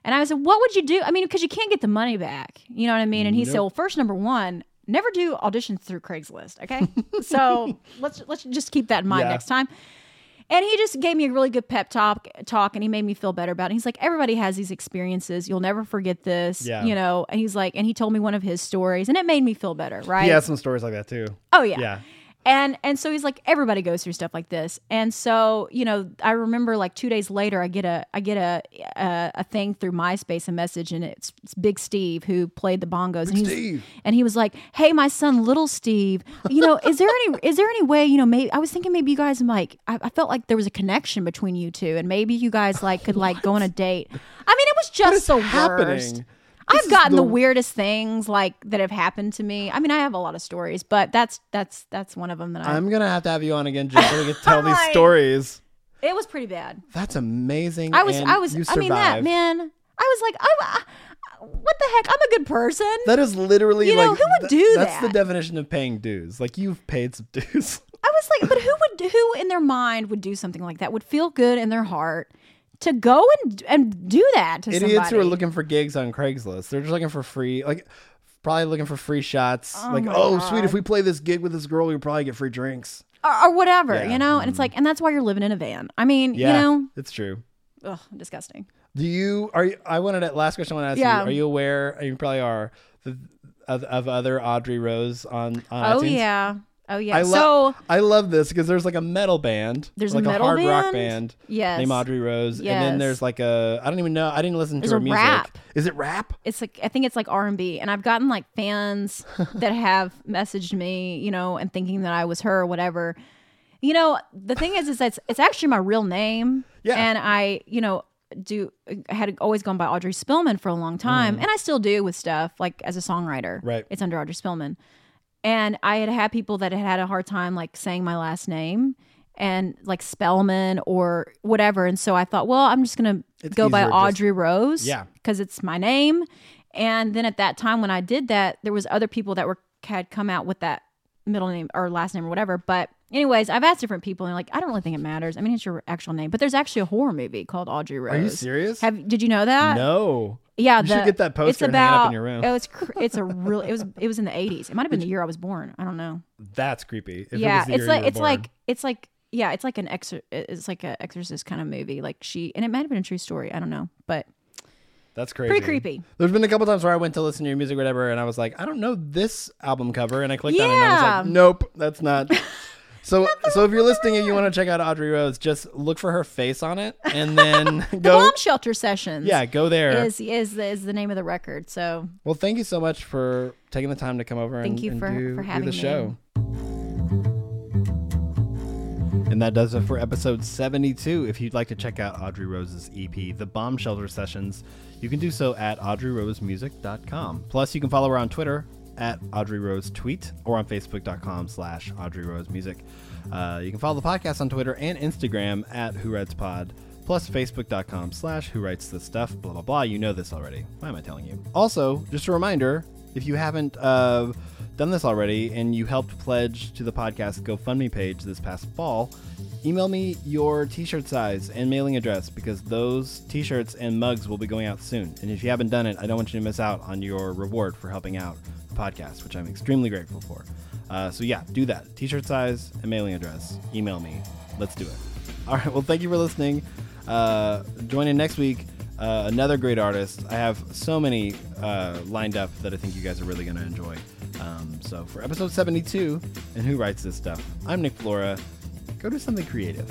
And I said, what would you do? I mean, because you can't get the money back. You know what I mean? And he said, well, first, number one, never do auditions through Craigslist. Okay. so let's, let's just keep that in mind Yeah. next time. And he just gave me a really good pep talk, talk, and he made me feel better about it. He's like, everybody has these experiences. You'll never forget this, Yeah. you know. And he's like, and he told me one of his stories, and it made me feel better, right? He has some stories like that too. Oh yeah. Yeah. And and so he's like everybody goes through stuff like this. And so, you know, I remember like 2 days later I get a I get a a, a thing through MySpace a message and it's, it's Big Steve who played the bongos and he's Steve. and he was like, "Hey, my son little Steve, you know, is there any is there any way, you know, maybe I was thinking maybe you guys like I, I felt like there was a connection between you two and maybe you guys like could like go on a date." I mean, it was just the happening? worst. I've gotten the, the- weirdest things like that have happened to me. I mean, I have a lot of stories, but that's that's that's one of them that I. I'm gonna have to have you on again just so we can tell these stories. it was pretty bad. That's amazing. I was I was I mean that man. I was like. I, uh, what the heck? I'm a good person. That is literally You know, like who would th- do That's the definition of paying dues. Like you've paid some dues. I was like, but who would who in their mind would do something like that? Would feel good in their heart to go and and do that to Idiots somebody? who are looking for gigs on Craigslist. They're just looking for free, like probably looking for free shots. Oh like, my oh, sweet, if we play this gig with this girl, we'll probably get free drinks. or, or whatever, Yeah. you know. And it's mm-hmm. like, and that's why you're living in a van. I mean, Yeah, you know, it's true. ugh, disgusting. Do you are you, I wanted to last question I want to ask Yeah. you. Are you aware? You probably are the, of, of other Audrey Rose on, on Oh iTunes? yeah, oh yeah. I so love I love this because there's like a metal band. There's a like metal hard rock band? band Yes. named Audrey Rose, and then there's like a I don't even know. I didn't listen There's to her a music. rap. Is it rap? it's like I think it's like R and B, and I've gotten like fans that have messaged me, you know, and thinking that I was her or whatever. You know, the thing is, is that it's, it's actually my real name. Yeah. And I, you know, do I had always gone by Audrey Spillman for a long time, mm. and I still do with stuff like as a songwriter. Right. It's under Audrey Spillman, and I had had people that had had a hard time like saying my last name and like Spellman or whatever, and so I thought, well, I'm just gonna It's go by easier just- Audrey Rose Yeah. because it's my name. And then at that time when I did that, there was other people that were had come out with that middle name or last name or whatever. But anyways, I've asked different people and like, I don't really think it matters. I mean, it's your actual name, but there's actually a horror movie called Audrey Rose. Are you serious? Have did you know that? no. Yeah, You should the- get that poster it's and about, hang it up in your room. Oh, it's cr- it's a real. It was it was in the 80s. It might have been the year I was born. I don't know. That's creepy. If it yeah, was the it's like it's born. like it's like yeah, it's like an exor- It's like an exorcist kind of movie. Like she and it might have been a true story. I don't know, but That's crazy. pretty creepy. There's been a couple times where I went to listen to your music or whatever, and I was like, I don't know this album cover, and I clicked on it, and I was like, Nope, that's not. So, so if you're listening and you want to check out Audrey Rose, just look for her face on it, and then The go. Bomb Shelter Sessions. Yeah, go there. is is the, is the name of the record. So Well, thank you so much for taking the time to come over Thank and, you and for- do, for do having the me. show. And that does it for episode 72. If you'd like to check out Audrey Rose's EP, The Bomb Shelter Sessions, you can do so at audreyrosemusic.com. Plus, you can follow her on Twitter at Audrey Rose Tweet or on Facebook.com slash Audrey Rose Music. Uh, you can follow the podcast on Twitter and Instagram at Who Writes Pod, plus Facebook.com slash Who Writes This Stuff, blah, blah, blah. You know this already. Why am I telling you? Also, just a reminder if you haven't uh, done this already and you helped pledge to the podcast GoFundMe page this past fall, email me your t shirt size and mailing address because those t shirts and mugs will be going out soon. And if you haven't done it, I don't want you to miss out on your reward for helping out the podcast, which I'm extremely grateful for. Uh, so, yeah, do that. T shirt size and mailing address. Email me. Let's do it. All right. Well, thank you for listening. Uh, join in next week. Uh, another great artist. I have so many uh, lined up that I think you guys are really going to enjoy. Um, so for episode 72, and who writes this stuff? I'm Nick Flora. Go do something creative.